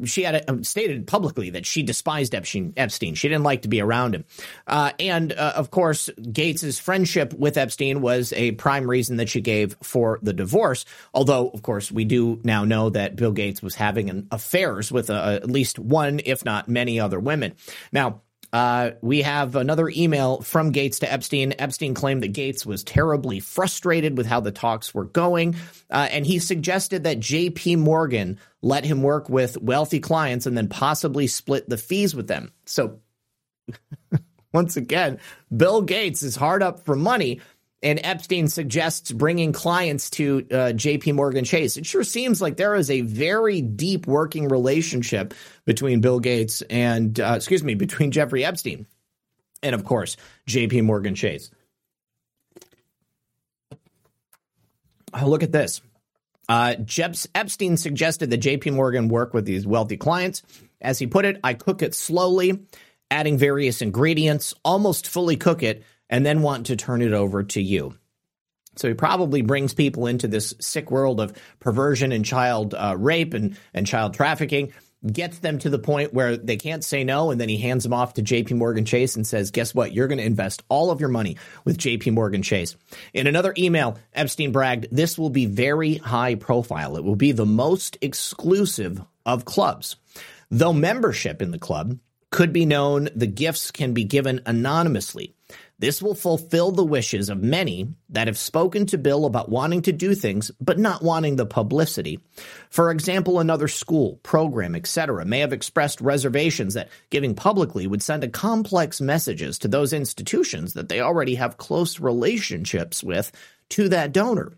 she had uh, stated publicly that she despised Epstein. Epstein. She didn't like to be around him, uh, and of course, Gates's friendship with Epstein was a prime reason that she gave for the divorce. Although, of course, we do now know that Bill Gates was having affairs with at least one, if not many, other women. Now. Uh, we have another email from Gates to Epstein. Epstein claimed that Gates was terribly frustrated with how the talks were going, uh, and he suggested that J.P. Morgan let him work with wealthy clients and then possibly split the fees with them. So, once again, Bill Gates is hard up for money, and Epstein suggests bringing clients to uh, JP Morgan Chase. It sure seems like there is a very deep working relationship between Bill Gates and, uh, excuse me, between Jeffrey Epstein and, of course, JP Morgan Chase. Oh, look at this. Uh, Jeps, Epstein suggested that JP Morgan work with these wealthy clients. As he put it, I cook it slowly, adding various ingredients, almost fully cook it and then want to turn it over to you. So he probably brings people into this sick world of perversion and child uh, rape and, and child trafficking, gets them to the point where they can't say no, and then he hands them off to JP Morgan Chase and says, Guess what? You're going to invest all of your money with JP Morgan Chase. In another email, Epstein bragged, This will be very high profile. It will be the most exclusive of clubs. Though membership in the club could be known, the gifts can be given anonymously. This will fulfill the wishes of many that have spoken to Bill about wanting to do things but not wanting the publicity. For example, another school, program, etc. may have expressed reservations that giving publicly would send a complex messages to those institutions that they already have close relationships with to that donor.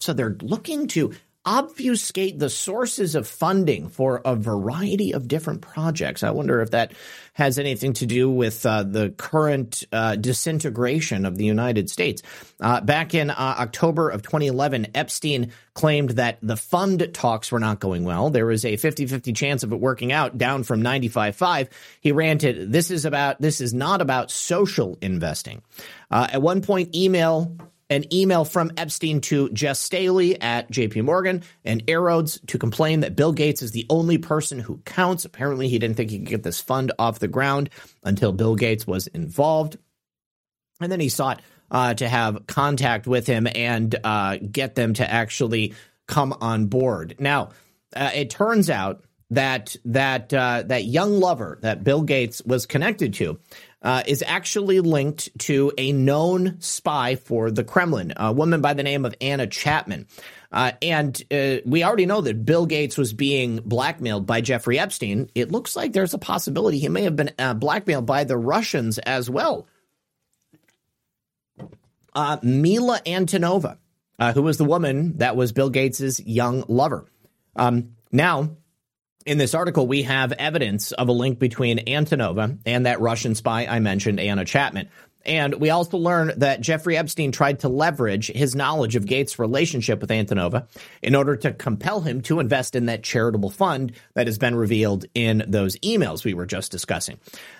So they're looking to obfuscate the sources of funding for a variety of different projects. I wonder if that has anything to do with uh, the current uh, disintegration of the United States. Uh, back in uh, October of 2011, Epstein claimed that the fund talks were not going well. There was a 50 50 chance of it working out, down from 95 5. He ranted, This is about, this is not about social investing. Uh, at one point, email an email from Epstein to Jes Staley at JP Morgan and Air to complain that Bill Gates is the only person who counts. Apparently, he didn't think he could get this fund off the ground until Bill Gates was involved. And then he sought uh, to have contact with him and uh, get them to actually come on board. Now, uh, it turns out that that uh, that young lover that Bill Gates was connected to uh, is actually linked to a known spy for the Kremlin, a woman by the name of Anna Chapman. Uh, and uh, we already know that Bill Gates was being blackmailed by Jeffrey Epstein. It looks like there's a possibility he may have been uh, blackmailed by the Russians as well. Uh, Mila Antonova, who was the woman that was Bill Gates's young lover. Um, now, in this article, we have evidence of a link between Antonova and that Russian spy I mentioned, Anna Chapman. And we also learn that Jeffrey Epstein tried to leverage his knowledge of Gates' relationship with Antonova in order to compel him to invest in that charitable fund that has been revealed in those emails we were just discussing.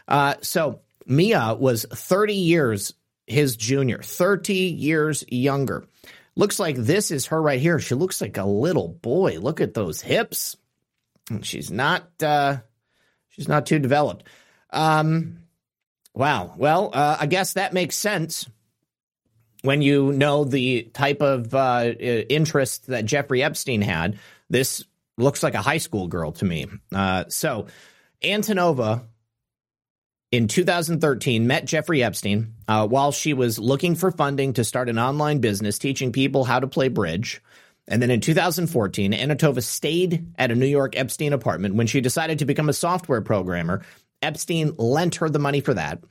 Uh, so Mia was 30 years his junior, 30 years younger. Looks like this is her right here. She looks like a little boy. Look at those hips. She's not uh, she's not too developed. Um, wow. Well, uh, I guess that makes sense when you know the type of uh, interest that Jeffrey Epstein had. This looks like a high school girl to me. Uh, so, Antonova in 2013 met Jeffrey Epstein uh, while she was looking for funding to start an online business teaching people how to play bridge. And then in 2014, Antonova stayed at a New York Epstein apartment. When she decided to become a software programmer, Epstein lent her the money for that.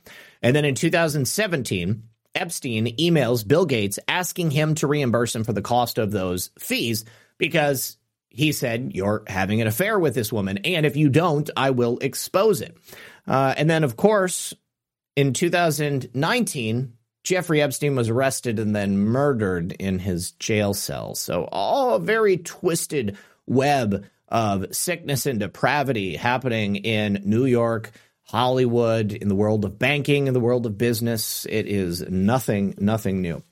And then in 2017, Epstein emails Bill Gates asking him to reimburse him for the cost of those fees because he said, You're having an affair with this woman. And if you don't, I will expose it. Uh, and then, of course, in 2019, Jeffrey Epstein was arrested and then murdered in his jail cell. So, all a very twisted web of sickness and depravity happening in New York, Hollywood, in the world of banking, in the world of business. It is nothing, nothing new.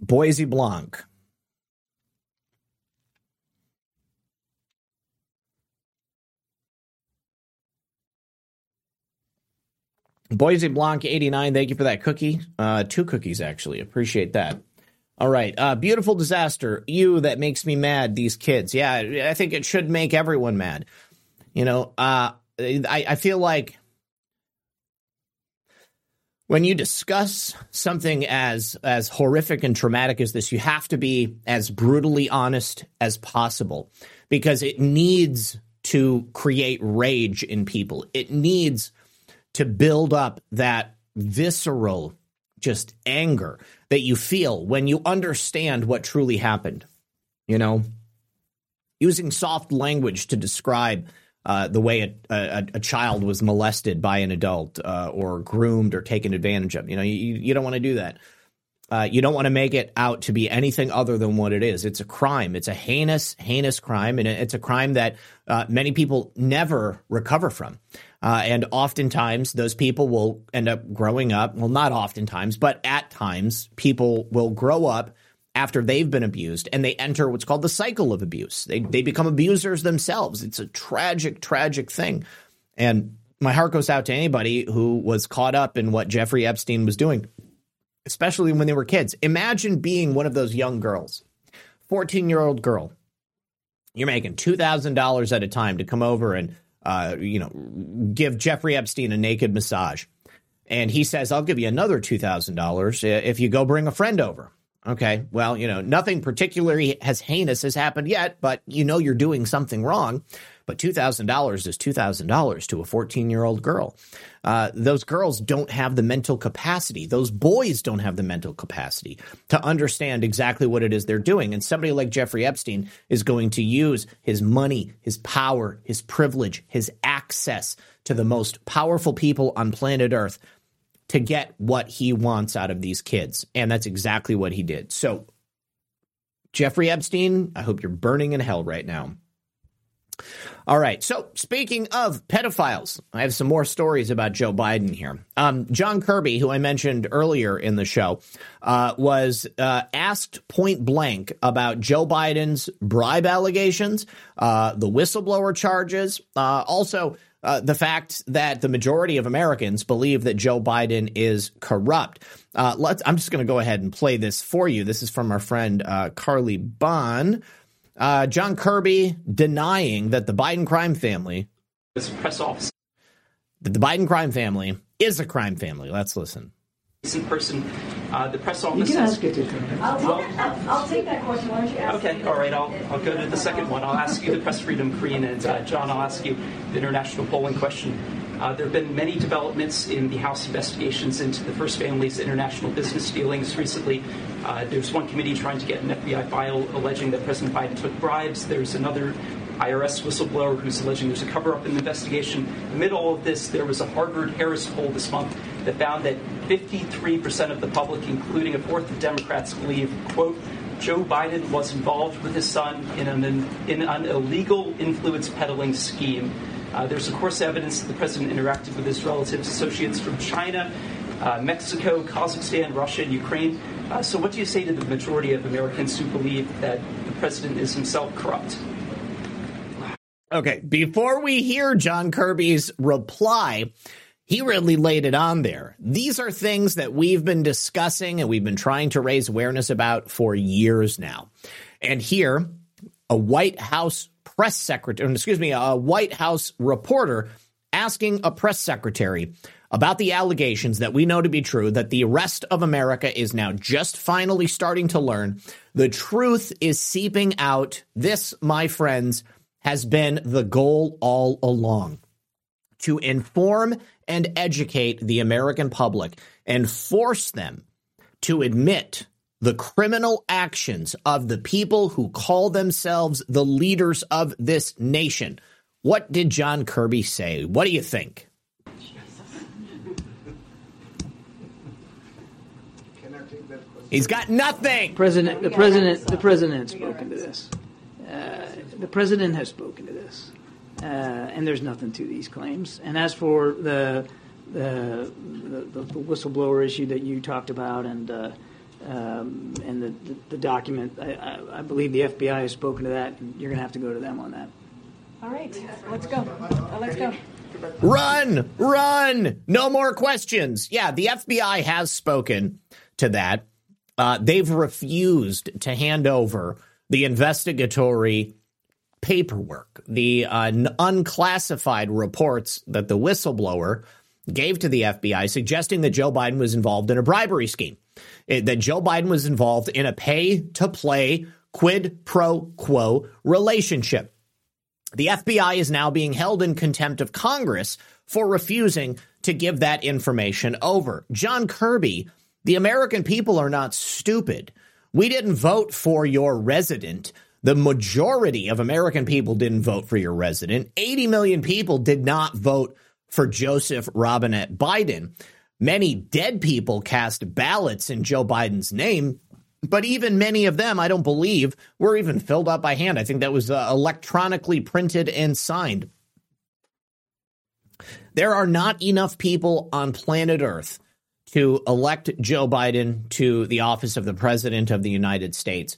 Boise Blanc. Boise Blanc 89, thank you for that cookie. Uh, two cookies, actually. Appreciate that. All right. Uh, beautiful disaster. You that makes me mad, these kids. Yeah, I think it should make everyone mad. You know, uh, I, I feel like when you discuss something as as horrific and traumatic as this, you have to be as brutally honest as possible because it needs to create rage in people. It needs to build up that visceral just anger that you feel when you understand what truly happened. You know, using soft language to describe uh, the way a, a, a, child was molested by an adult uh, or groomed or taken advantage of. You know, you, you don't want to do that. Uh, you don't want to make it out to be anything other than what it is. It's a crime. It's a heinous, heinous crime, and it's a crime that uh, many people never recover from. Uh, and oftentimes, those people will end up growing up. Well, not oftentimes, but at times, people will grow up after they've been abused and they enter what's called the cycle of abuse. They, they become abusers themselves. It's a tragic, tragic thing. And my heart goes out to anybody who was caught up in what Jeffrey Epstein was doing, especially when they were kids. Imagine being one of those young girls, 14 year old girl. You're making $2,000 at a time to come over and uh, you know, give Jeffrey Epstein a naked massage. And he says, I'll give you another $2,000 if you go bring a friend over. Okay. Well, you know, nothing particularly as heinous has happened yet, but you know you're doing something wrong. But $2,000 is $2,000 to a 14 year old girl. Uh, those girls don't have the mental capacity. Those boys don't have the mental capacity to understand exactly what it is they're doing. And somebody like Jeffrey Epstein is going to use his money, his power, his privilege, his access to the most powerful people on planet Earth to get what he wants out of these kids. And that's exactly what he did. So, Jeffrey Epstein, I hope you're burning in hell right now. All right. So, speaking of pedophiles, I have some more stories about Joe Biden here. Um, John Kirby, who I mentioned earlier in the show, uh, was uh, asked point blank about Joe Biden's bribe allegations, uh, the whistleblower charges, uh, also. Uh, the fact that the majority of Americans believe that Joe Biden is corrupt. Uh, let's. I'm just going to go ahead and play this for you. This is from our friend Carly Bond. Uh, John Kirby denying that the Biden crime family
is press officer.
That the Biden crime family is a crime family. Let's listen.
In person, uh, the press office.
You can ask it to I'll, well, I'll, I'll, take that question. Why don't you ask?
Okay, all right. I'll, I'll go to the second one. I'll ask you the press freedom Korean, and uh, John, I'll ask you the international polling question. Uh, there have been many developments in the House investigations into the First Family's international business dealings recently. Uh, there's one committee trying to get an FBI file alleging that President Biden took bribes. There's another IRS whistleblower who's alleging there's a cover up in the investigation. Amid all of this, there was a Harvard Harris poll this month that found that 53% of the public, including a fourth of Democrats, believe, quote, Joe Biden was involved with his son in an, in an illegal influence peddling scheme. Uh, there's, of course, evidence that the president interacted with his relatives, associates from China, uh, Mexico, Kazakhstan, Russia, and Ukraine. Uh, so, what do you say to the majority of Americans who believe that the president is himself corrupt?
Okay, before we hear John Kirby's reply, he really laid it on there. These are things that we've been discussing and we've been trying to raise awareness about for years now. And here, a White House press secretary, excuse me, a White House reporter asking a press secretary about the allegations that we know to be true that the rest of America is now just finally starting to learn. The truth is seeping out. This, my friends, has been the goal all along to inform and educate the American public and force them to admit the criminal actions of the people who call themselves the leaders of this nation. What did John Kirby say? What do you think? He's got nothing.
President, the president, the president has spoken to this. Uh, the president has spoken to this, uh, and there's nothing to these claims. And as for the the, the, the whistleblower issue that you talked about, and uh, um, and the, the, the document, I, I, I, believe the FBI has spoken to that, and you're going to have to go to them on that.
All right, let's go. Uh, let's go.
Run, run! No more questions. Yeah, the FBI has spoken to that. Uh, they've refused to hand over the investigatory paperwork, the uh, unclassified reports that the whistleblower gave to the FBI, suggesting that Joe Biden was involved in a bribery scheme, it, that Joe Biden was involved in a pay to play quid pro quo relationship. The FBI is now being held in contempt of Congress for refusing to give that information over. John Kirby the American people are not stupid. We didn't vote for your resident. The majority of American people didn't vote for your resident. 80 million people did not vote for Joseph Robinette Biden. Many dead people cast ballots in Joe Biden's name, but even many of them, I don't believe, were even filled out by hand. I think that was uh, electronically printed and signed. There are not enough people on planet Earth to elect Joe Biden to the office of the President of the United States.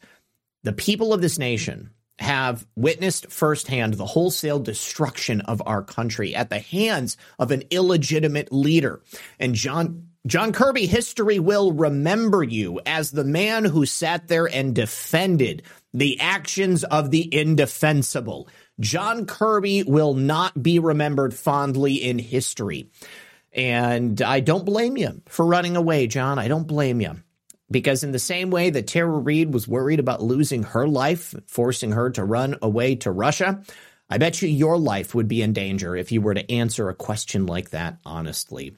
The people of this nation have witnessed firsthand the wholesale destruction of our country at the hands of an illegitimate leader. And John John Kirby, history will remember you as the man who sat there and defended the actions of the indefensible. John Kirby will not be remembered fondly in history. And I don't blame you for running away, John. I don't blame you. Because in the same way that Tara Reade was worried about losing her life, forcing her to run away to Russia, I bet you your life would be in danger if you were to answer a question like that honestly.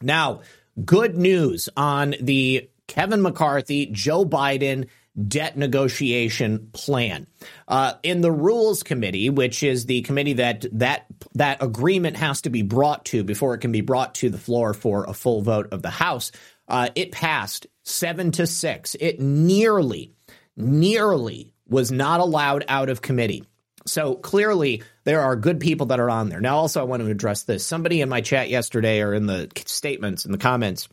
Now, good news on the Kevin McCarthy, Joe Biden debt negotiation plan. Uh, in the Rules Committee, which is the committee that that that agreement has to be brought to before it can be brought to the floor for a full vote of the House, uh, it passed seven to six. It nearly, nearly was not allowed out of committee. So clearly, there are good people that are on there. Now, also, I want to address this. Somebody in my chat yesterday or in the statements in the comments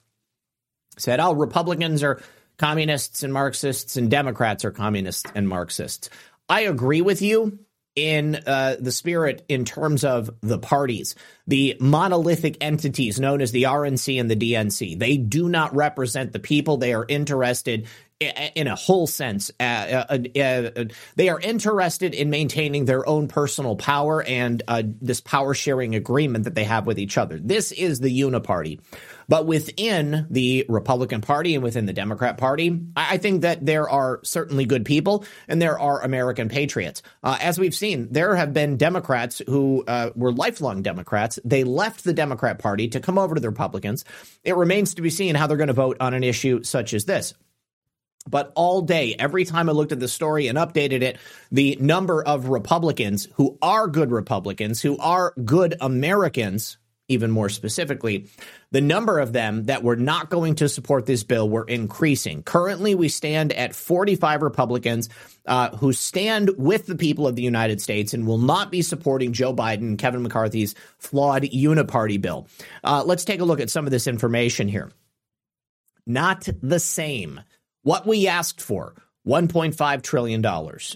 said, "Oh, Republicans are." communists and Marxists, and Democrats are communists and Marxists. I agree with you in uh, the spirit in terms of the parties, the monolithic entities known as the RNC and the DNC. They do not represent the people. They are interested in a whole sense. Uh, uh, uh, uh, they are interested in maintaining their own personal power and uh, this power sharing agreement that they have with each other. This is the uniparty. But within the Republican Party and within the Democrat Party, I think that there are certainly good people and there are American patriots. Uh, as we've seen, there have been Democrats who uh, were lifelong Democrats. They left the Democrat Party to come over to the Republicans. It remains to be seen how they're going to vote on an issue such as this. But all day, every time I looked at the story and updated it, the number of Republicans who are good Republicans, who are good Americans, even more specifically, the number of them that were not going to support this bill were increasing. Currently, we stand at 45 Republicans uh, who stand with the people of the United States and will not be supporting Joe Biden and Kevin McCarthy's flawed uniparty bill. Uh, let's take a look at some of this information here. Not the same. What we asked for $1.5 trillion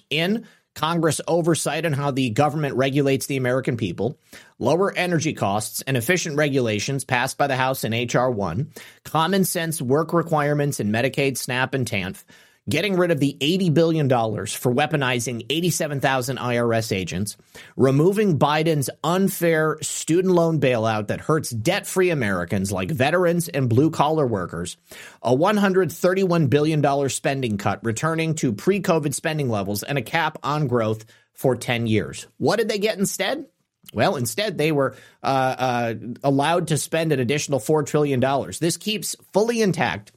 in Congress oversight on how the government regulates the American people, lower energy costs, and efficient regulations passed by the House in H.R. 1, common sense work requirements in Medicaid, SNAP, and TANF, getting rid of the $80 billion for weaponizing 87,000 IRS agents, removing Biden's unfair student loan bailout that hurts debt free Americans like veterans and blue collar workers, a $131 billion spending cut returning to pre COVID spending levels, and a cap on growth for 10 years. What did they get instead? Well, instead, they were uh, uh, allowed to spend an additional $4 trillion. This keeps fully intact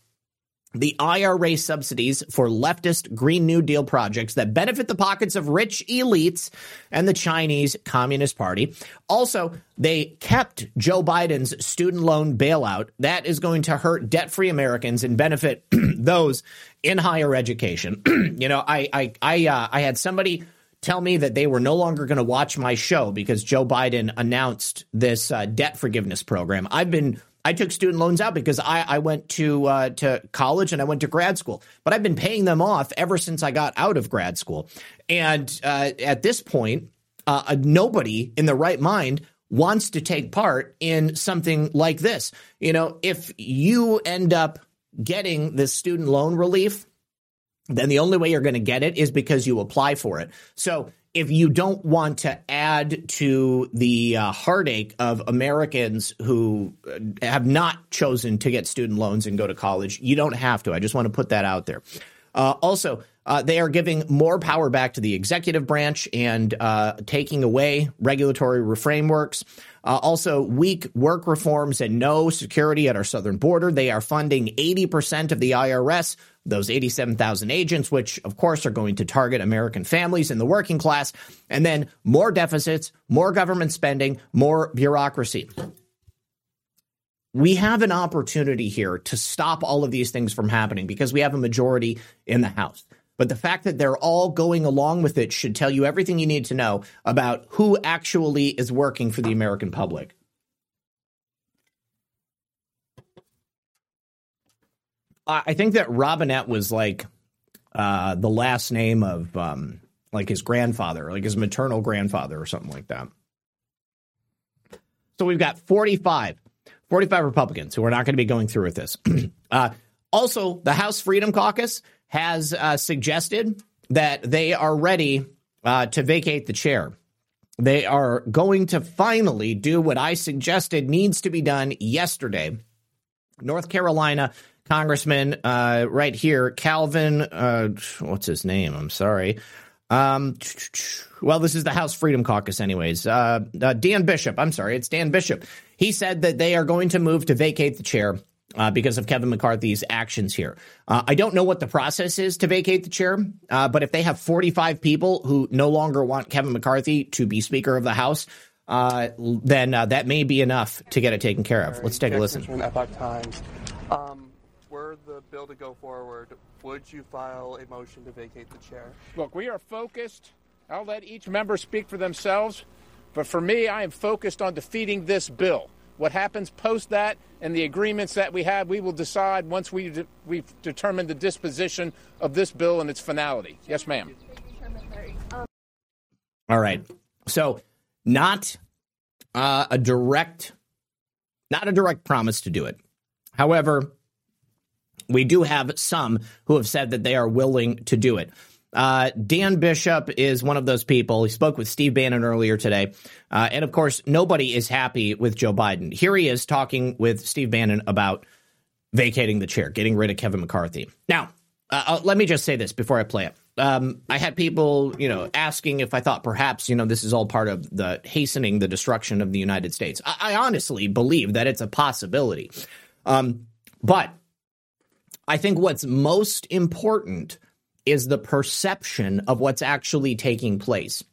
the IRA subsidies for leftist Green New Deal projects that benefit the pockets of rich elites and the Chinese Communist Party. Also, they kept Joe Biden's student loan bailout. That is going to hurt debt free Americans and benefit those in higher education. you know, I, I, I, uh, I had somebody tell me that they were no longer going to watch my show because Joe Biden announced this uh, debt forgiveness program. I've been I took student loans out because I, I went to uh, to college and I went to grad school, but I've been paying them off ever since I got out of grad school. And uh, at this point, uh, nobody in the right mind wants to take part in something like this. You know, if you end up getting this student loan relief, then the only way you're going to get it is because you apply for it. So if you don't want to add to the uh, heartache of Americans who uh, have not chosen to get student loans and go to college, you don't have to. I just want to put that out there. Uh, also, uh, they are giving more power back to the executive branch and uh, taking away regulatory frameworks. Uh, also, weak work reforms and no security at our southern border. They are funding 80% of the IRS those 87,000 agents, which of course are going to target American families and the working class, and then more deficits, more government spending, more bureaucracy. We have an opportunity here to stop all of these things from happening because we have a majority in the House. But the fact that they're all going along with it should tell you everything you need to know about who actually is working for the American public. I think that Robinette was like uh, the last name of um, like his grandfather, like his maternal grandfather or something like that. So we've got 45, 45 Republicans who are not going to be going through with this. uh, also, the House Freedom Caucus has uh, suggested that they are ready uh, to vacate the chair. They are going to finally do what I suggested needs to be done yesterday. North Carolina Congressman uh, right here, Calvin. Uh, what's his name? I'm sorry. Um, well, this is the House Freedom Caucus, anyways. Uh, uh, Dan Bishop. I'm sorry, it's Dan Bishop. He said that they are going to move to vacate the chair uh, because of Kevin McCarthy's actions here. Uh, I don't know what the process is to vacate the chair, uh, but if they have 45 people who no longer want Kevin McCarthy to be Speaker of the House, uh, then uh, that may be enough to get it taken care of. Let's take a listen.
From Epoch Times. Um, the bill to go forward, would you file a motion to vacate the chair?
Look, we are focused. I'll let each member speak for themselves. But for me, I am focused on defeating this bill. What happens post that and the agreements that we have, we will decide once we de- we've determined the disposition of this bill and its finality. Yes, ma'am.
All right. So, not uh, a direct, not a direct promise to do it. However, we do have some who have said that they are willing to do it. Uh, Dan Bishop is one of those people. He spoke with Steve Bannon earlier today. Uh, and of course, nobody is happy with Joe Biden. Here he is talking with Steve Bannon about vacating the chair, getting rid of Kevin McCarthy. Now, uh, uh let me just say this before I play it. Um, I had people, you know, asking if I thought perhaps, you know, this is all part of the hastening the destruction of the United States. I, I honestly believe that it's a possibility. Um, but I think what's most important is the perception of what's actually taking place.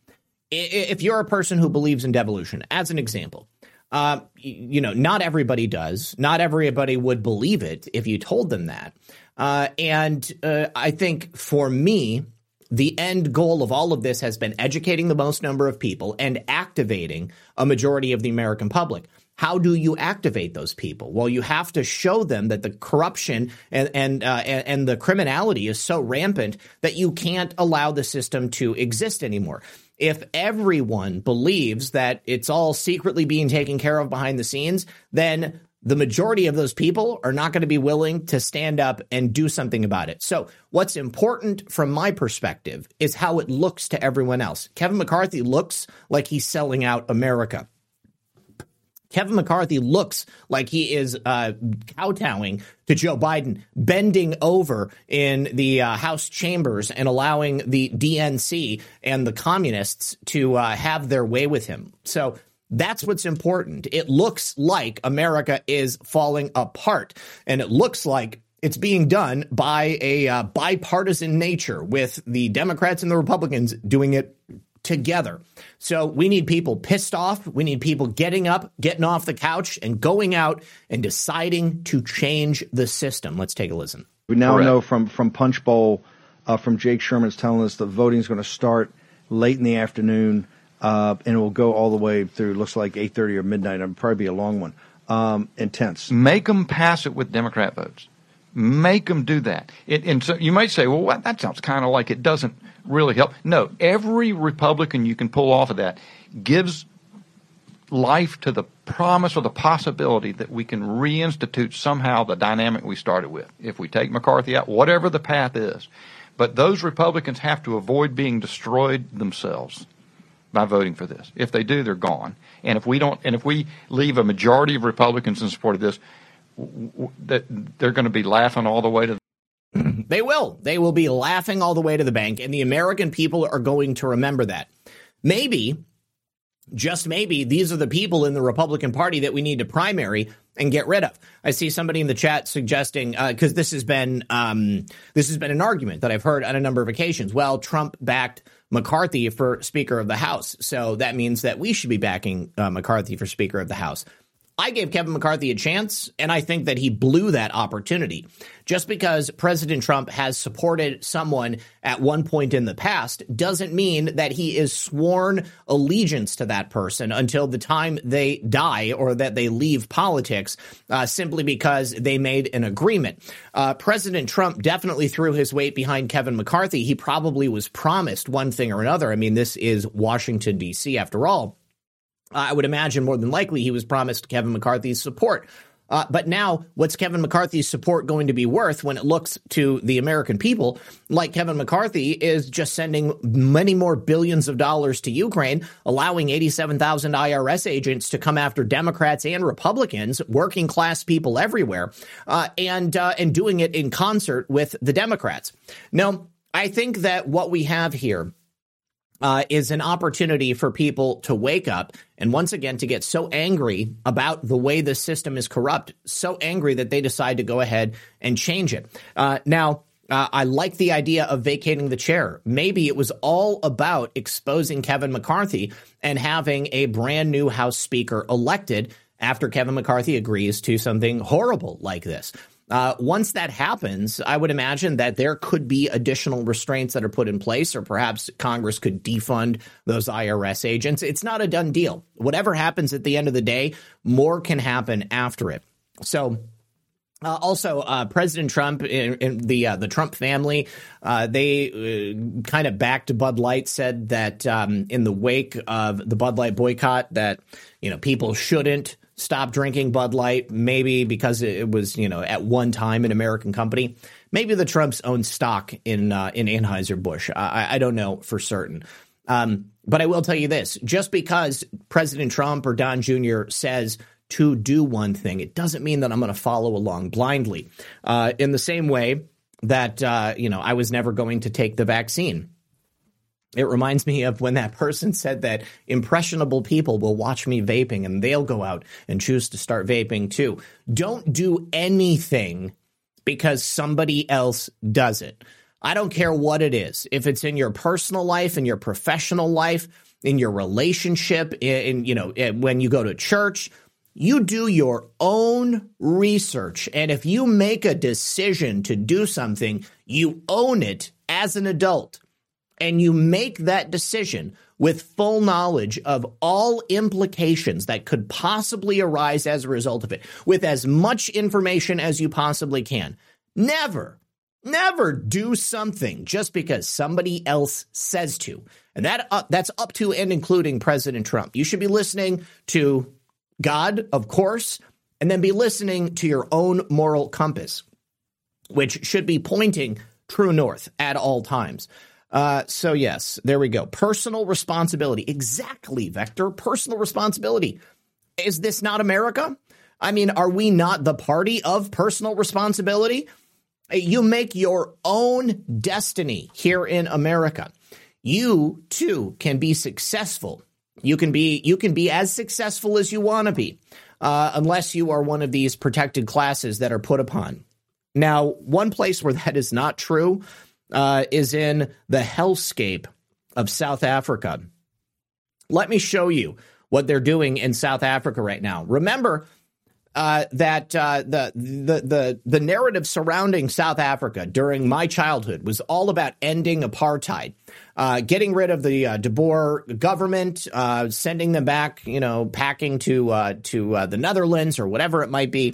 If you're a person who believes in devolution, as an example, uh, you know, not everybody does. Not everybody would believe it if you told them that. Uh, and uh, I think for me, the end goal of all of this has been educating the most number of people and activating a majority of the American public. How do you activate those people? Well, you have to show them that the corruption and and, uh, and and the criminality is so rampant that you can't allow the system to exist anymore. If everyone believes that it's all secretly being taken care of behind the scenes, then the majority of those people are not going to be willing to stand up and do something about it. So, what's important from my perspective is how it looks to everyone else. Kevin McCarthy looks like he's selling out America. Kevin McCarthy looks like he is uh, kowtowing to Joe Biden, bending over in the uh, House chambers and allowing the DNC and the communists to uh, have their way with him. So that's what's important. It looks like America is falling apart, and it looks like it's being done by a uh, bipartisan nature with the Democrats and the Republicans doing it together. So we need people pissed off. We need people getting up, getting off the couch, and going out and deciding to change the system. Let's take a listen.
We now
Correct.
know from from Punchbowl, uh, from Jake Sherman's telling us the voting is going to start late in the afternoon, uh, and it will go all the way through. Looks like eight thirty or midnight. It'll probably be a long one. Um, intense.
Make them pass it with Democrat votes. Make them do that. It, and so you might say, well, what, that sounds kind of like it doesn't really help. No, every Republican you can pull off of that gives life to the promise or the possibility that we can reinstitute somehow the dynamic we started with. If we take McCarthy out, whatever the path is. But those Republicans have to avoid being destroyed themselves by voting for this. If they do, they're gone. And if we don't, and if we leave a majority of Republicans in support of this, that they're going to be laughing all the way to
They will. They will be laughing all the way to the bank, and the American people are going to remember that. Maybe, just maybe, these are the people in the Republican Party that we need to primary and get rid of. I see somebody in the chat suggesting because this has been um, this has been an argument that I've heard on a number of occasions. Well, Trump backed McCarthy for Speaker of the House, so that means that we should be backing uh, McCarthy for Speaker of the House. I gave Kevin McCarthy a chance, and I think that he blew that opportunity. Just because President Trump has supported someone at one point in the past doesn't mean that he is sworn allegiance to that person until the time they die or that they leave politics uh, simply because they made an agreement. Uh, President Trump definitely threw his weight behind Kevin McCarthy. He probably was promised one thing or another. I mean, this is Washington, D.C., after all. I would imagine more than likely he was promised Kevin McCarthy's support. Uh, but now, what's Kevin McCarthy's support going to be worth when it looks to the American people like Kevin McCarthy is just sending many more billions of dollars to Ukraine, allowing 87,000 IRS agents to come after Democrats and Republicans, working class people everywhere, uh, and uh, and doing it in concert with the Democrats. Now, I think that what we have here uh, is an opportunity for people to wake up and once again to get so angry about the way the system is corrupt, so angry that they decide to go ahead and change it. Uh, now, uh, I like the idea of vacating the chair. Maybe it was all about exposing Kevin McCarthy and having a brand new House Speaker elected after Kevin McCarthy agrees to something horrible like this. Uh, once that happens, I would imagine that there could be additional restraints that are put in place, or perhaps Congress could defund those IRS agents. It's not a done deal. Whatever happens at the end of the day, more can happen after it. So, uh, also, uh, President Trump and the uh, the Trump family, uh, they uh, kind of backed Bud Light, said that um, in the wake of the Bud Light boycott, that you know people shouldn't stop drinking Bud Light, maybe because it was you know at one time an American company. Maybe the Trumps own stock in uh, in Anheuser Busch. I, I don't know for certain. Um, but I will tell you this: just because President Trump or Don Jr. says to do one thing, it doesn't mean that I'm going to follow along blindly. Uh, in the same way that uh, you know I was never going to take the vaccine. It reminds me of when that person said that impressionable people will watch me vaping and they'll go out and choose to start vaping too. Don't do anything because somebody else does it. I don't care what it is. If it's in your personal life, in your professional life, in your relationship, in, you know, when you go to church, you do your own research. And if you make a decision to do something, you own it as an adult. And you make that decision with full knowledge of all implications that could possibly arise as a result of it, with as much information as you possibly can. Never, never do something just because somebody else says to. And that uh, that's up to and including President Trump. You should be listening to God, of course, and then be listening to your own moral compass, which should be pointing true north at all times. Uh, so, yes, there we go. Personal responsibility. Exactly, Vector. Personal responsibility. Is this not America? I mean, are we not the party of personal responsibility? You make your own destiny here in America. You too can be successful you can be you can be as successful as you want to be, uh, unless you are one of these protected classes that are put upon. Now, one place where that is not true uh, is in the hellscape of South Africa. Let me show you what they're doing in South Africa right now. Remember uh, that uh, the, the the the narrative surrounding South Africa during my childhood was all about ending apartheid, uh, getting rid of the uh, De Boer government, uh, sending them back, you know, packing to uh, to the Netherlands or whatever it might be.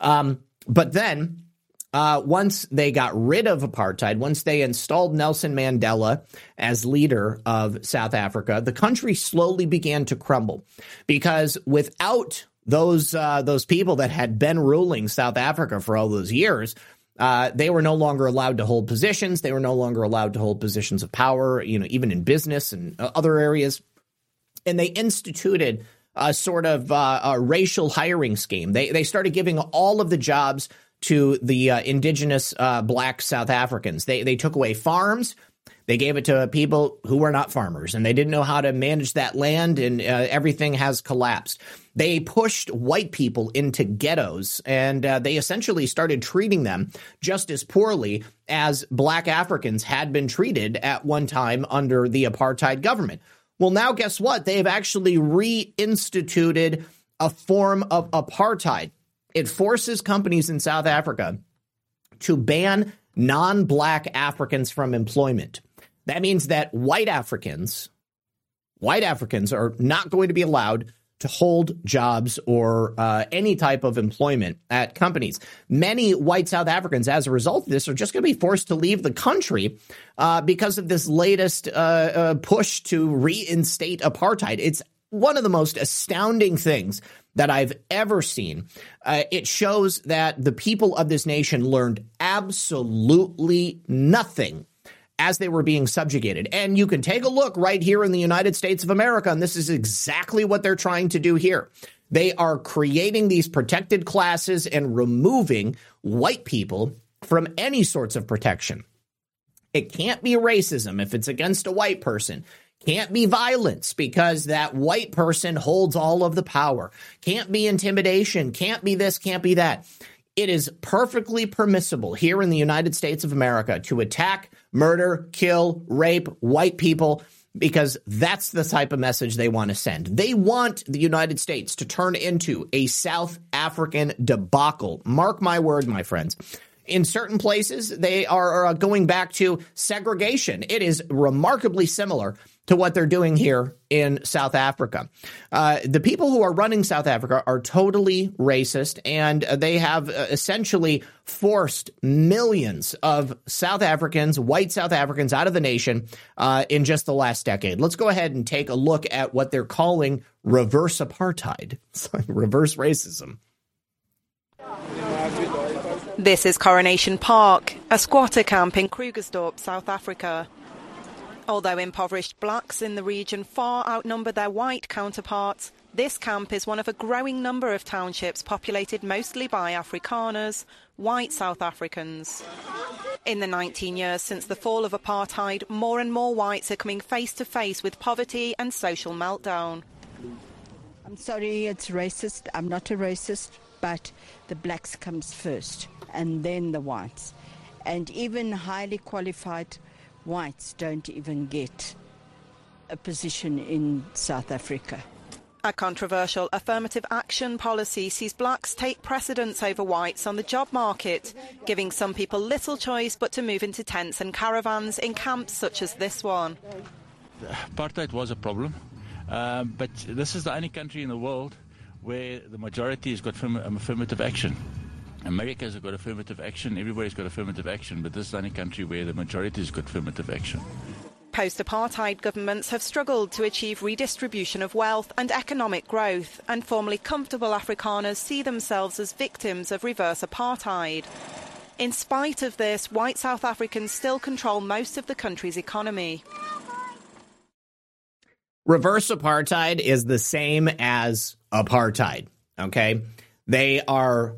Um, but then uh, once they got rid of apartheid, once they installed Nelson Mandela as leader of South Africa, the country slowly began to crumble because without those uh, those people that had been ruling South Africa for all those years, uh, they were no longer allowed to hold positions. They were no longer allowed to hold positions of power, you know, even in business and uh, other areas. And they instituted a sort of uh, a racial hiring scheme. They they started giving all of the jobs to the uh, indigenous uh, black South Africans. They they took away farms. They gave it to people who were not farmers, and they didn't know how to manage that land, and uh, everything has collapsed. They pushed white people into ghettos, and uh, they essentially started treating them just as poorly as black Africans had been treated at one time under the apartheid government. Well, now guess what? They have actually reinstituted a form of apartheid it forces companies in South Africa to ban non black Africans from employment. That means that white Africans, white Africans are not going to be allowed to hold jobs or uh, any type of employment at companies. Many white South Africans, as a result of this, are just going to be forced to leave the country uh, because of this latest uh, uh push to reinstate apartheid. It's one of the most astounding things that I've ever seen. Uh, it shows that the people of this nation learned absolutely nothing as they were being subjugated. And you can take a look right here in the United States of America, and this is exactly what they're trying to do here. They are creating these protected classes and removing white people from any sorts of protection. It can't be racism if it's against a white person. Can't be violence because that white person holds all of the power. Can't be intimidation. Can't be this, can't be that. It is perfectly permissible here in the United States of America to attack, murder, kill, rape white people because that's the type of message they want to send. They want the United States to turn into a South African debacle. Mark my word, my friends in certain places, they are going back to segregation. It is remarkably similar to what they're doing here in South Africa. Uh, the people who are running South Africa are totally racist, and they have uh, essentially forced millions of South Africans, white South Africans, out of the nation uh, in just the last decade. Let's go ahead and take a look at what they're calling reverse apartheid, reverse racism.
This is Coronation Park, a squatter camp in Krugersdorp, South Africa. Although impoverished blacks in the region far outnumber their white counterparts, this camp is one of a growing number of townships populated mostly by Afrikaners, white South Africans. In the 19 years since the fall of apartheid, more and more whites are coming face to face with poverty and social meltdown.
I'm sorry, it's racist. I'm not a racist, but the blacks comes first and then the whites. And even highly qualified whites don't even get a position in South Africa.
A controversial affirmative action policy sees blacks take precedence over whites on the job market, giving some people little choice but to move into tents and caravans in camps such as this one.
Apartheid was a problem, uh, but this is the only country in the world where the majority has got affirmative action. America's got affirmative action, everybody's got affirmative action, but this is the only country where the majority's got affirmative action.
Post apartheid governments have struggled to achieve redistribution of wealth and economic growth, and formerly comfortable Afrikaners see themselves as victims of reverse apartheid. In spite of this, white South Africans still control most of the country's economy.
Reverse apartheid is the same as apartheid, okay? They are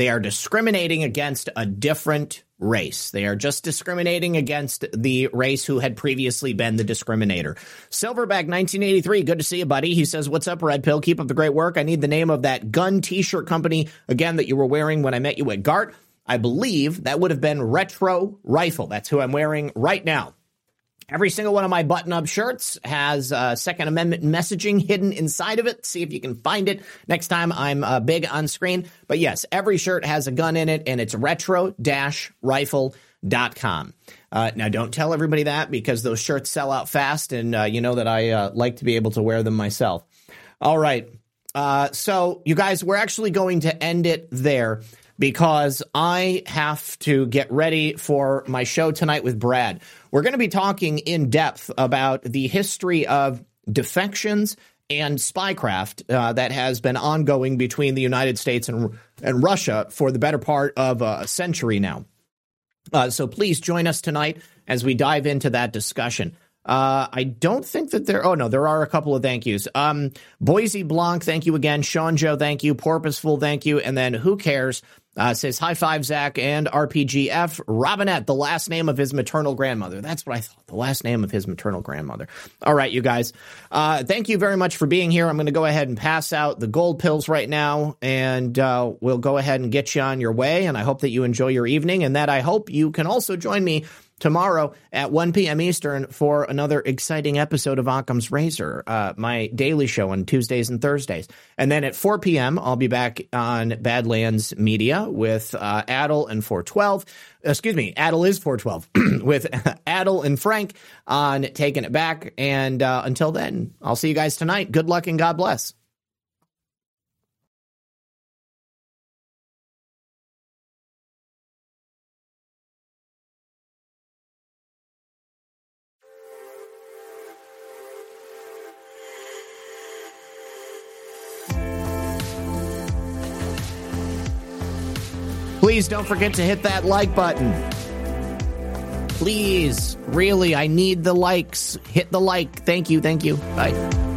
they are discriminating against a different race. They are just discriminating against the race who had previously been the discriminator. Silverback 1983, good to see you, buddy. He says, What's up, Red Pill? Keep up the great work. I need the name of that gun t shirt company again that you were wearing when I met you at GART. I believe that would have been Retro Rifle. That's who I'm wearing right now. Every single one of my button up shirts has uh, Second Amendment messaging hidden inside of it. See if you can find it next time I'm uh, big on screen. But yes, every shirt has a gun in it, and it's retro rifle.com. Uh, now, don't tell everybody that because those shirts sell out fast, and uh, you know that I uh, like to be able to wear them myself. All right. Uh, so, you guys, we're actually going to end it there because I have to get ready for my show tonight with Brad. We're going to be talking in depth about the history of defections and spycraft uh, that has been ongoing between the United States and, and Russia for the better part of a century now. Uh, so please join us tonight as we dive into that discussion. Uh, I don't think that there. Oh no, there are a couple of thank yous. Um, Boise Blanc, thank you again. Sean Joe, thank you. Porpoiseful, thank you. And then who cares? Uh, says high five, Zak and RPGF. Robinette, the last name of his maternal grandmother. That's what I thought. The last name of his maternal grandmother. All right, you guys. Uh, thank you very much for being here. I'm going to go ahead and pass out the gold pills right now, and uh, we'll go ahead and get you on your way. And I hope that you enjoy your evening, and that I hope you can also join me tomorrow at 1 p.m. Eastern for another exciting episode of Occam's Razor, uh, my daily show on Tuesdays and Thursdays. And then at 4 p.m., I'll be back on Badlands Media with uh, Adel and 412. Excuse me, Adel is 412 with Adel and Frank on Taking It Back. And uh, until then, I'll see you guys tonight. Good luck and God bless. Please don't forget to hit that like button. Please, really, I need the likes. Hit the like. Thank you, thank you. Bye.